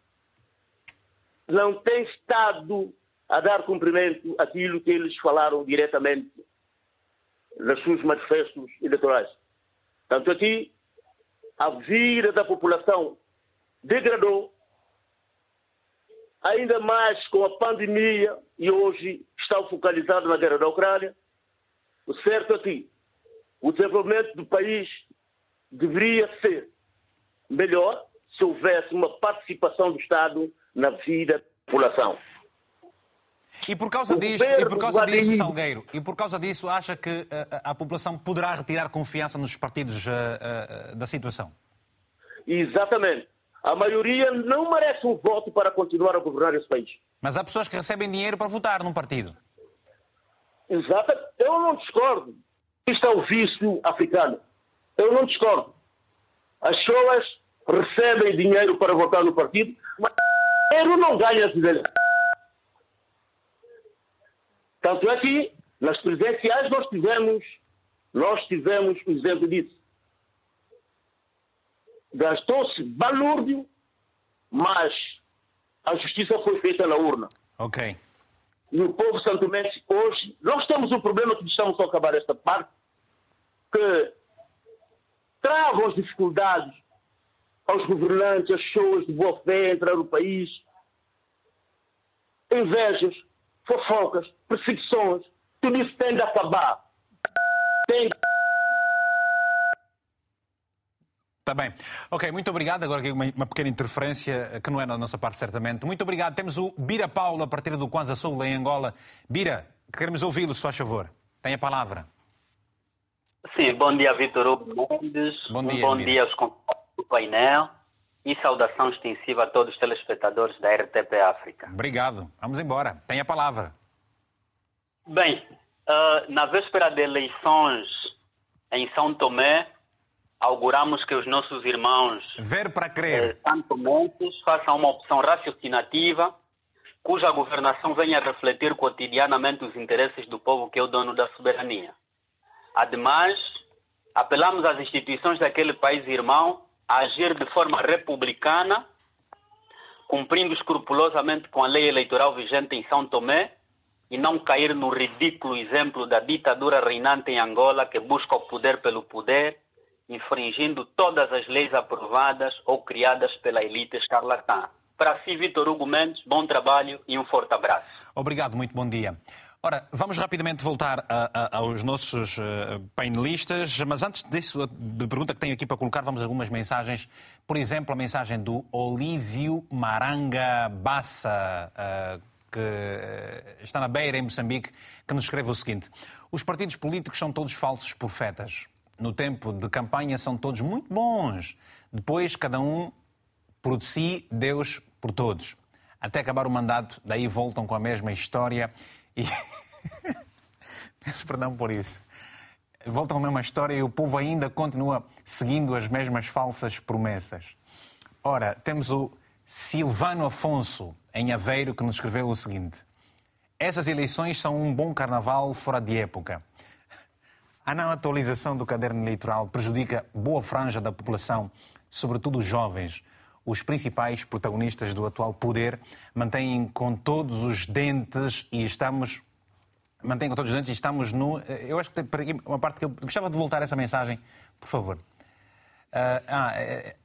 não tem estado a dar cumprimento àquilo que eles falaram diretamente nos seus manifestos eleitorais. Tanto aqui, a vida da população degradou, ainda mais com a pandemia, e hoje está focalizado na guerra da Ucrânia. O certo aqui, o desenvolvimento do país deveria ser melhor se houvesse uma participação do Estado na vida da população. E por causa disso, e por causa disso, Salgueiro, e por causa disso, acha que a, a, a população poderá retirar confiança nos partidos uh, uh, da situação? Exatamente. A maioria não merece um voto para continuar a governar esse país. Mas há pessoas que recebem dinheiro para votar num partido. Exato. Eu não discordo. Isto é o vício africano. Eu não discordo. As pessoas recebem dinheiro para votar no partido, mas dinheiro não ganha as Tanto é que nas presidenciais nós tivemos, nós tivemos um exemplo disso. Gastou-se balúrdio, mas a justiça foi feita na urna. Ok. E o povo santomense hoje, nós temos um problema que estamos a acabar esta parte, que travam as dificuldades aos governantes, às pessoas de boa fé entrar no país, invejas, fofocas, perseguições, tudo isso tem de acabar. Tem Está bem. Ok, muito obrigado. Agora aqui uma, pequena interferência, que não é na nossa parte, certamente. Muito obrigado. Temos o Bira Paulo, a partir do Kwanza Sul, em Angola. Bira, queremos ouvi-lo, se faz favor. Tem a palavra. Sim, bom dia, Vitor Hugo Mendes. Bom dia, um bom dia aos convidados do painel e saudação extensiva a todos os telespectadores da RTP África. Obrigado. Vamos embora. Tem a palavra. Bem, uh, na véspera de eleições em São Tomé, auguramos que os nossos irmãos ver para crer eh, santomenses façam uma opção raciocinativa cuja governação venha a refletir cotidianamente os interesses do povo que é o dono da soberania. Ademais, apelamos às instituições daquele país irmão a agir de forma republicana, cumprindo escrupulosamente com a lei eleitoral vigente em São Tomé e não cair no ridículo exemplo da ditadura reinante em Angola que busca o poder pelo poder infringindo todas as leis aprovadas ou criadas pela elite escarlatã. Para si, Vitor Hugo Mendes, bom trabalho e um forte abraço. Obrigado, muito bom dia. Ora, vamos rapidamente voltar a, a, aos nossos uh, painelistas, mas antes disso, de pergunta que tenho aqui para colocar, vamos algumas mensagens. Por exemplo, a mensagem do Olívio Maranga Bassa, uh, que está na Beira, em Moçambique, que nos escreve o seguinte: Os partidos políticos são todos falsos profetas no tempo de campanha são todos muito bons. Depois, cada um por si, Deus por todos. Até acabar o mandato, daí voltam com a mesma história e. [laughs] Peço perdão por isso. Voltam com a mesma história e o povo ainda continua seguindo as mesmas falsas promessas. Ora, temos o Silvano Afonso, em Aveiro, que nos escreveu o seguinte: Essas eleições são um bom carnaval fora de época. A não atualização do caderno eleitoral prejudica boa franja da população, sobretudo os jovens. Os principais protagonistas do atual poder mantêm com todos os dentes e estamos mantém com todos os dentes e estamos no. Eu acho que tem uma parte que eu gostava de voltar essa mensagem, por favor. Uh, ah, é,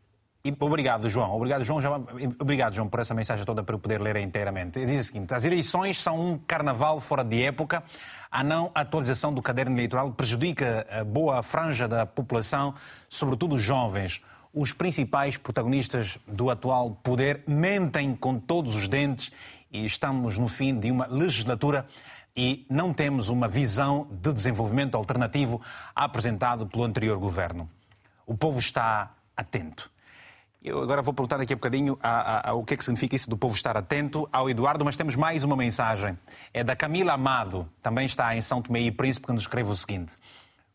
obrigado, João. Obrigado, João. Obrigado, João, por essa mensagem toda para eu poder ler inteiramente. Diz o seguinte: as eleições são um carnaval fora de época a não atualização do caderno eleitoral prejudica a boa franja da população, sobretudo os jovens. Os principais protagonistas do atual poder mentem com todos os dentes e estamos no fim de uma legislatura e não temos uma visão de desenvolvimento alternativo apresentado pelo anterior governo. O povo está atento. Eu agora vou perguntar daqui a bocadinho a, a, a, o que é que significa isso do povo estar atento ao Eduardo, mas temos mais uma mensagem. É da Camila Amado, também está em São Tomé e Príncipe, que nos escreve o seguinte.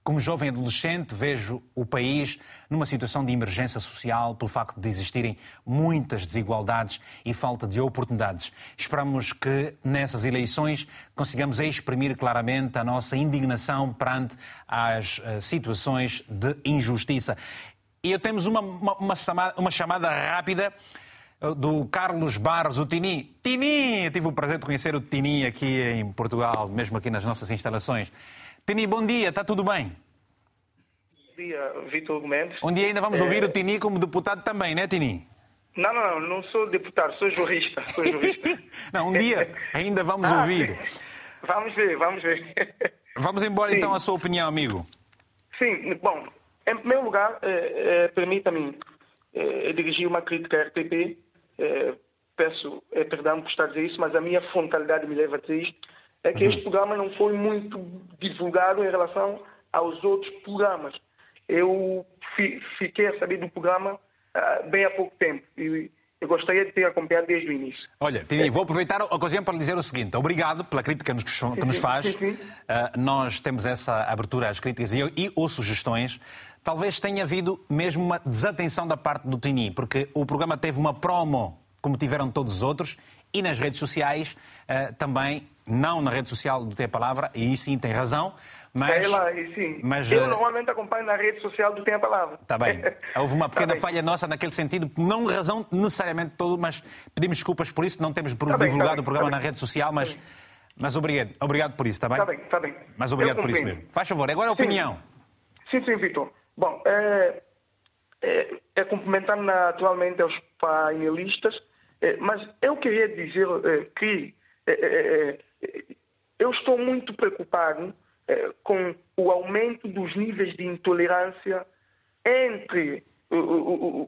Como jovem adolescente, vejo o país numa situação de emergência social pelo facto de existirem muitas desigualdades e falta de oportunidades. Esperamos que nessas eleições consigamos exprimir claramente a nossa indignação perante as uh, situações de injustiça. E temos uma, uma, uma, chamada, uma chamada rápida uh, do Carlos Barros, o Tini. Tini! Eu tive o prazer de conhecer o Tini aqui em Portugal, mesmo aqui nas nossas instalações. Tini, bom dia, está tudo bem? Bom dia, Vitor Mendes. Um dia ainda vamos é... ouvir o Tini como deputado também, né, Tini? Não, não, não, não sou deputado, sou jurista. Sou jurista. [laughs] não, um dia ainda vamos ah, ouvir. Vamos ver, vamos ver. Vamos embora Sim. então a sua opinião, amigo. Sim, bom, em primeiro lugar, eh, eh, permita-me eh, dirigir uma crítica à RTP peço é, perdão por estar a dizer isso, mas a minha frontalidade me leva a dizer isto, é que uhum. este programa não foi muito divulgado em relação aos outros programas. Eu fi, fiquei a saber do programa uh, bem há pouco tempo e eu gostaria de ter acompanhado desde o início. Olha, Tini, vou aproveitar a ocasião para lhe dizer o seguinte. Obrigado pela crítica que nos faz. Sim, sim. Uh, nós temos essa abertura às críticas e, e ou sugestões. Talvez tenha havido mesmo uma desatenção da parte do Tini, porque o programa teve uma promo, como tiveram todos os outros, e nas redes sociais uh, também, não na rede social do Tem a Palavra, e aí sim tem razão, mas, lá, sim. Mas, eu uh... normalmente acompanho na rede social do Tem a Palavra. Está bem. [laughs] Houve uma pequena tá falha nossa naquele sentido, não razão necessariamente todo, mas pedimos desculpas por isso, não temos tá divulgado tá o programa na rede social, mas, mas obrigado, obrigado por isso, está bem? Está bem, está bem. Mas obrigado por isso mesmo. Faz favor, agora a opinião. Sim, sim, Vitor. Bom, é, é, é complementar naturalmente aos painelistas, é, mas eu queria dizer é, que é, é, eu estou muito preocupado com o aumento dos níveis de intolerância entre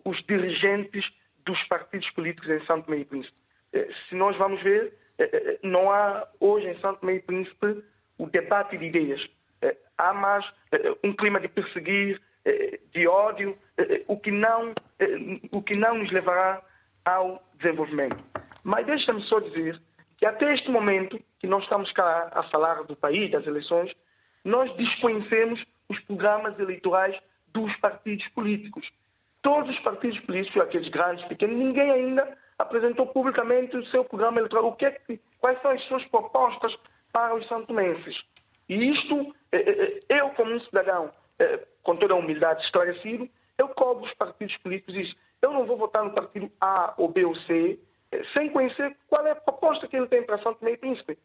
os dirigentes dos partidos políticos em Santo Meio Príncipe. Se nós vamos ver, não há hoje em Santo Meio Príncipe o debate de ideias. Há mais um clima de perseguir, de ódio, eh, o que não, eh, o que não nos levará ao desenvolvimento. Mas deixa-me só dizer que até este momento que nós estamos cá a falar do país, das eleições, nós desconhecemos os programas eleitorais dos partidos políticos. Todos os partidos políticos, aqueles grandes, pequenos, ninguém ainda apresentou publicamente o seu programa eleitoral. O que é que, quais são as suas propostas para os santomenses? E isto, eu como um cidadão eh, com toda a humildade, esclarecido, eu cobro os partidos políticos isso. Eu não vou votar no partido A ou B ou C eh, sem conhecer qual é a proposta que ele tem para Santo Meio Príncipe.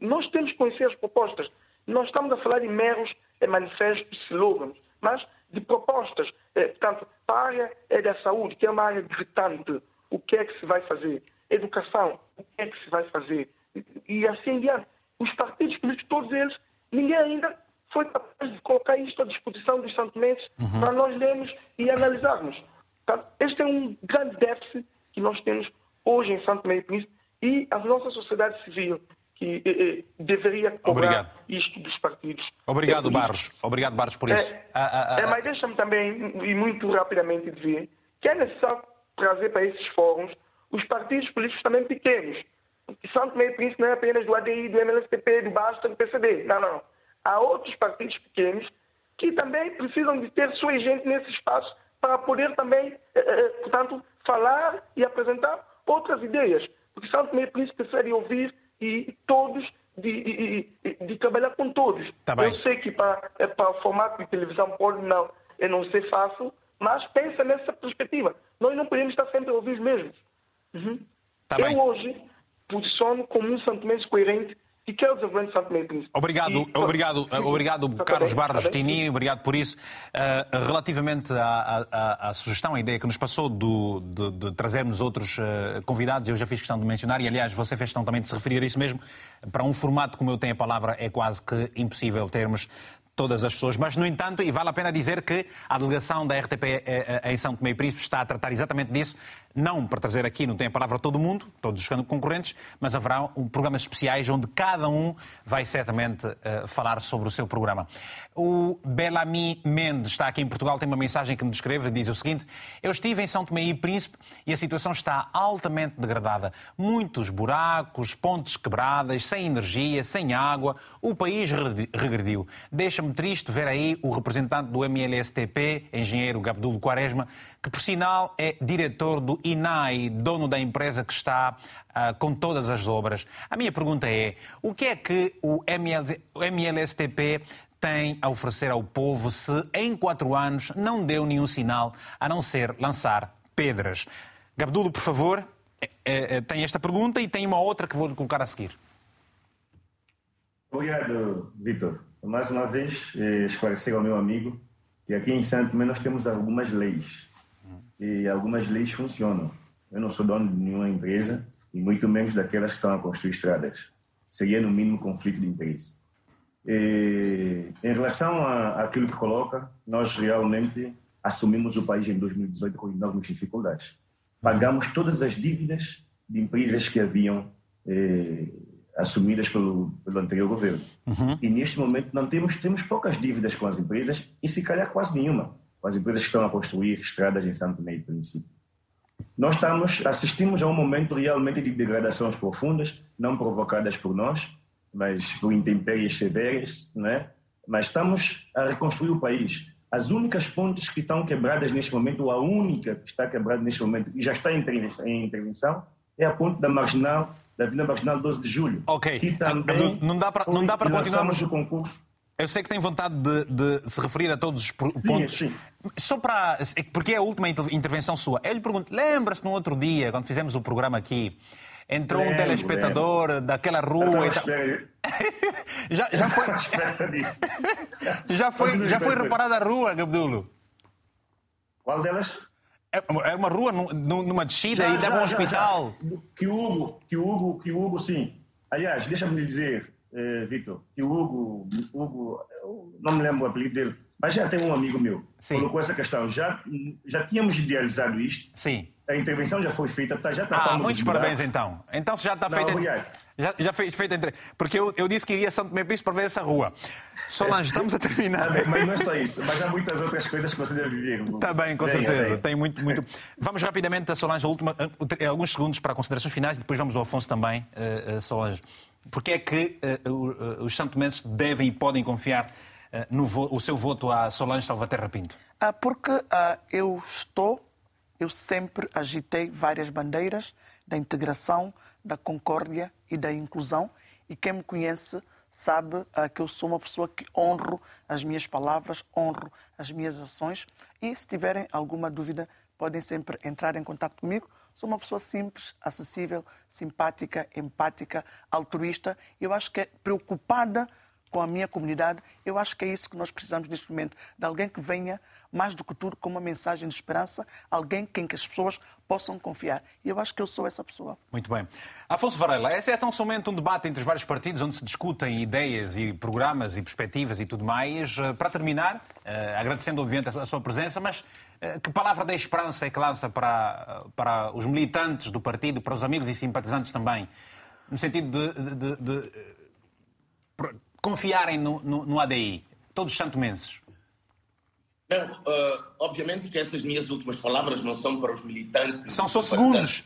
Nós temos que conhecer as propostas. Nós estamos a falar de meros eh, manifestos, slogans, mas de propostas. Portanto, para a área é da saúde, que é uma área gritante, o que é que se vai fazer? Educação, o que é que se vai fazer? E assim em diante. Os partidos políticos, todos eles, ninguém ainda foi capaz de colocar isto à disposição dos santomenses uhum. para nós lermos e analisarmos. Portanto, este é um grande déficit que nós temos hoje em Santo Meio Príncipe e a nossa sociedade civil que eh, eh, deveria cobrar Obrigado. isto dos partidos. Obrigado, Barros. Obrigado, Barros, por isso. É, ah, ah, ah. É, mas deixa-me também, e muito rapidamente, dizer que é necessário trazer para esses fóruns os partidos políticos também pequenos. Santo Meio Príncipe não é apenas do ADI, do MLSTP, do BASTA, do PCD. Não, não há outros partidos pequenos que também precisam de ter sua gente nesse espaço para poder também, eh, eh, portanto, falar e apresentar outras ideias. Porque Santo Tomé e Príncipe de ouvir e todos, de, de, de trabalhar com todos. Tá Eu sei que para, eh, para o formato de televisão pode não, não ser fácil, mas pensa nessa perspectiva. Nós não podemos estar sempre a ouvir os mesmos. Uhum. Tá Eu bem. hoje posiciono como um Santo Mendes coerente é. Obrigado, obrigado, obrigado Carlos Barros Tini, obrigado por isso. Uh, relativamente à, à, à, sugestão, à ideia que nos passou do, de, de trazermos outros uh, convidados, eu já fiz questão de mencionar, e aliás você fez questão também de se referir a isso mesmo, para um formato como eu tenho a palavra é quase que impossível termos todas as pessoas, mas, no entanto, e vale a pena dizer que a delegação da RTP eh, em São Tomé e Príncipe está a tratar exatamente disso, não para trazer aqui, não tem a palavra todo mundo, todos os concorrentes, mas haverá um, programas especiais onde cada um vai certamente uh, falar sobre o seu programa. O Bellamy Mendes está aqui em Portugal, tem uma mensagem que me descreve, diz o seguinte: Eu estive em São Tomé e Príncipe e a situação está altamente degradada. Muitos buracos, pontes quebradas, sem energia, sem água. O país regrediu. Deixa-me triste ver aí o representante do MLSTP, engenheiro Gabdulo Quaresma, que por sinal é diretor do INAI, dono da empresa que está uh, com todas as obras. A minha pergunta é: o que é que o, ML, o MLSTP tem a oferecer ao povo se em quatro anos não deu nenhum sinal a não ser lançar pedras? Gabdulo, por favor, é, é, tem esta pergunta e tem uma outra que vou lhe colocar a seguir. Obrigado, Vitor. Mais uma vez, eh, esclarecer ao meu amigo que aqui em Santo nós temos algumas leis e algumas leis funcionam. Eu não sou dono de nenhuma empresa e muito menos daquelas que estão a construir estradas. Seria, no mínimo, conflito de interesse. E, em relação àquilo que coloca, nós realmente assumimos o país em 2018 com enormes dificuldades. Pagamos todas as dívidas de empresas que haviam eh, assumidas pelo, pelo anterior governo. Uhum. E neste momento não temos, temos poucas dívidas com as empresas e se calhar quase nenhuma, com as empresas que estão a construir estradas em Santo e Príncipe. Nós estamos, assistimos a um momento realmente de degradações profundas, não provocadas por nós, mas por intempéries severas, né? mas estamos a reconstruir o país. As únicas pontes que estão quebradas neste momento, ou a única que está quebrada neste momento e já está em intervenção, é a ponte da Marginal, da Avenida Marginal 12 de Julho. Ok. Que também não dá para, não dá para continuarmos o concurso. Eu sei que tem vontade de, de, se referir a todos os pontos. Sim, sim. Só para. Porque é a última intervenção sua. Eu lhe pergunto: lembra-se no outro dia, quando fizemos o programa aqui, entrou lembro, um telespectador lembro. daquela rua. E [laughs] já, já foi. [laughs] [laughs] já foi, já foi reparada a rua, Gabdulo? Qual delas? É, é uma rua numa descida já, e leva um hospital. Já. Que Hugo, que Hugo, que Hugo, sim. Aliás, deixa-me lhe dizer, eh, Vitor, que o Hugo, Hugo, não me lembro o apelido dele, mas já tem um amigo meu, Sim. colocou essa questão. Já, já tínhamos idealizado isto. Sim. A intervenção já foi feita, tá, já está Ah, muitos parabéns então. Então se já está feita. Já, já fez feita entre... Porque eu, eu disse que iria a São Tomé Príncipe para ver essa rua. Solange, estamos a terminar. mas não é só isso, mas há muitas outras coisas que você deve viver. Está bem, com certeza. Tem muito, muito. Vamos rapidamente a Solange, a última, alguns segundos para considerações finais, depois vamos ao Afonso também, uh, uh, Solange. Porque é que uh, os santomenses devem e podem confiar no o seu voto à Solange Salvaterra Pinto? Ah, porque ah, eu estou, eu sempre agitei várias bandeiras da integração, da concórdia e da inclusão. E quem me conhece sabe ah, que eu sou uma pessoa que honro as minhas palavras, honro as minhas ações. E se tiverem alguma dúvida, podem sempre entrar em contato comigo Sou uma pessoa simples, acessível, simpática, empática, altruísta. Eu acho que é preocupada com a minha comunidade. Eu acho que é isso que nós precisamos neste momento, de alguém que venha mais do que tudo com uma mensagem de esperança, alguém em que as pessoas possam confiar. E eu acho que eu sou essa pessoa. Muito bem. Afonso Varela, esse é tão somente um debate entre os vários partidos, onde se discutem ideias e programas e perspectivas e tudo mais. Eh, para terminar, eh, agradecendo obviamente a sua presença, mas eh, que palavra da esperança é que lança para, para os militantes do partido, para os amigos e simpatizantes também, no sentido de, de, de, de confiarem no, no, no, ADI, todos os santomenses? Não, uh, obviamente que essas minhas últimas palavras não são para os militantes. São só segundos.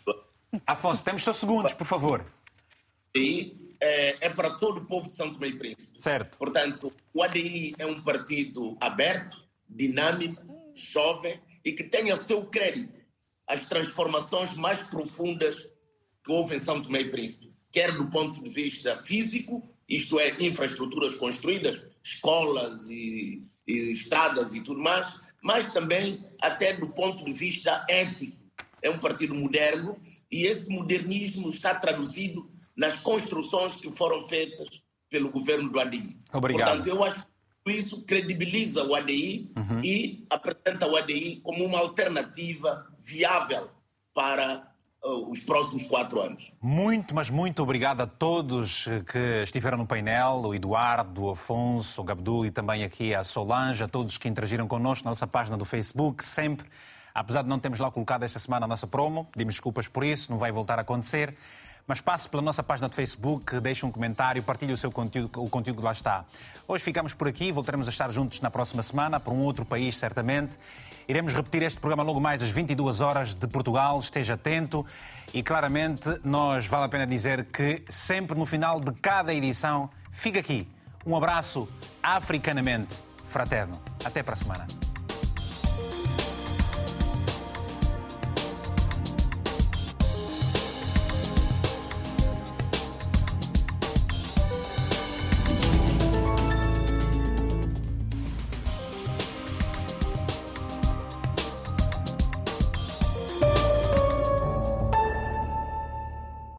Afonso, temos só segundos, por favor. E é, é, para todo o povo de São Tomé e Príncipe. Certo. Portanto, o ADI é um partido aberto, dinâmico, jovem, e que tenha seu crédito as transformações mais profundas que houve em São Tomé e Príncipe, quer do ponto de vista físico, isto é, infraestruturas construídas, escolas e, e estradas e tudo mais, mas também até do ponto de vista ético. É um partido moderno e esse modernismo está traduzido nas construções que foram feitas pelo governo do ADI. Obrigado. Portanto, eu acho isso credibiliza o ADI uhum. e apresenta o ADI como uma alternativa viável para os próximos quatro anos. Muito, mas muito obrigado a todos que estiveram no painel, o Eduardo, o Afonso, o Gabdul e também aqui a Solange, a todos que interagiram connosco na nossa página do Facebook, sempre. Apesar de não termos lá colocado esta semana a nossa promo, pedimos desculpas por isso, não vai voltar a acontecer mas passe pela nossa página de Facebook, deixe um comentário, partilhe o seu conteúdo, o conteúdo que lá está. Hoje ficamos por aqui, voltaremos a estar juntos na próxima semana, para um outro país, certamente. Iremos repetir este programa logo mais às 22 horas de Portugal, esteja atento. E claramente, nós vale a pena dizer que sempre no final de cada edição, fica aqui um abraço africanamente fraterno. Até para a semana.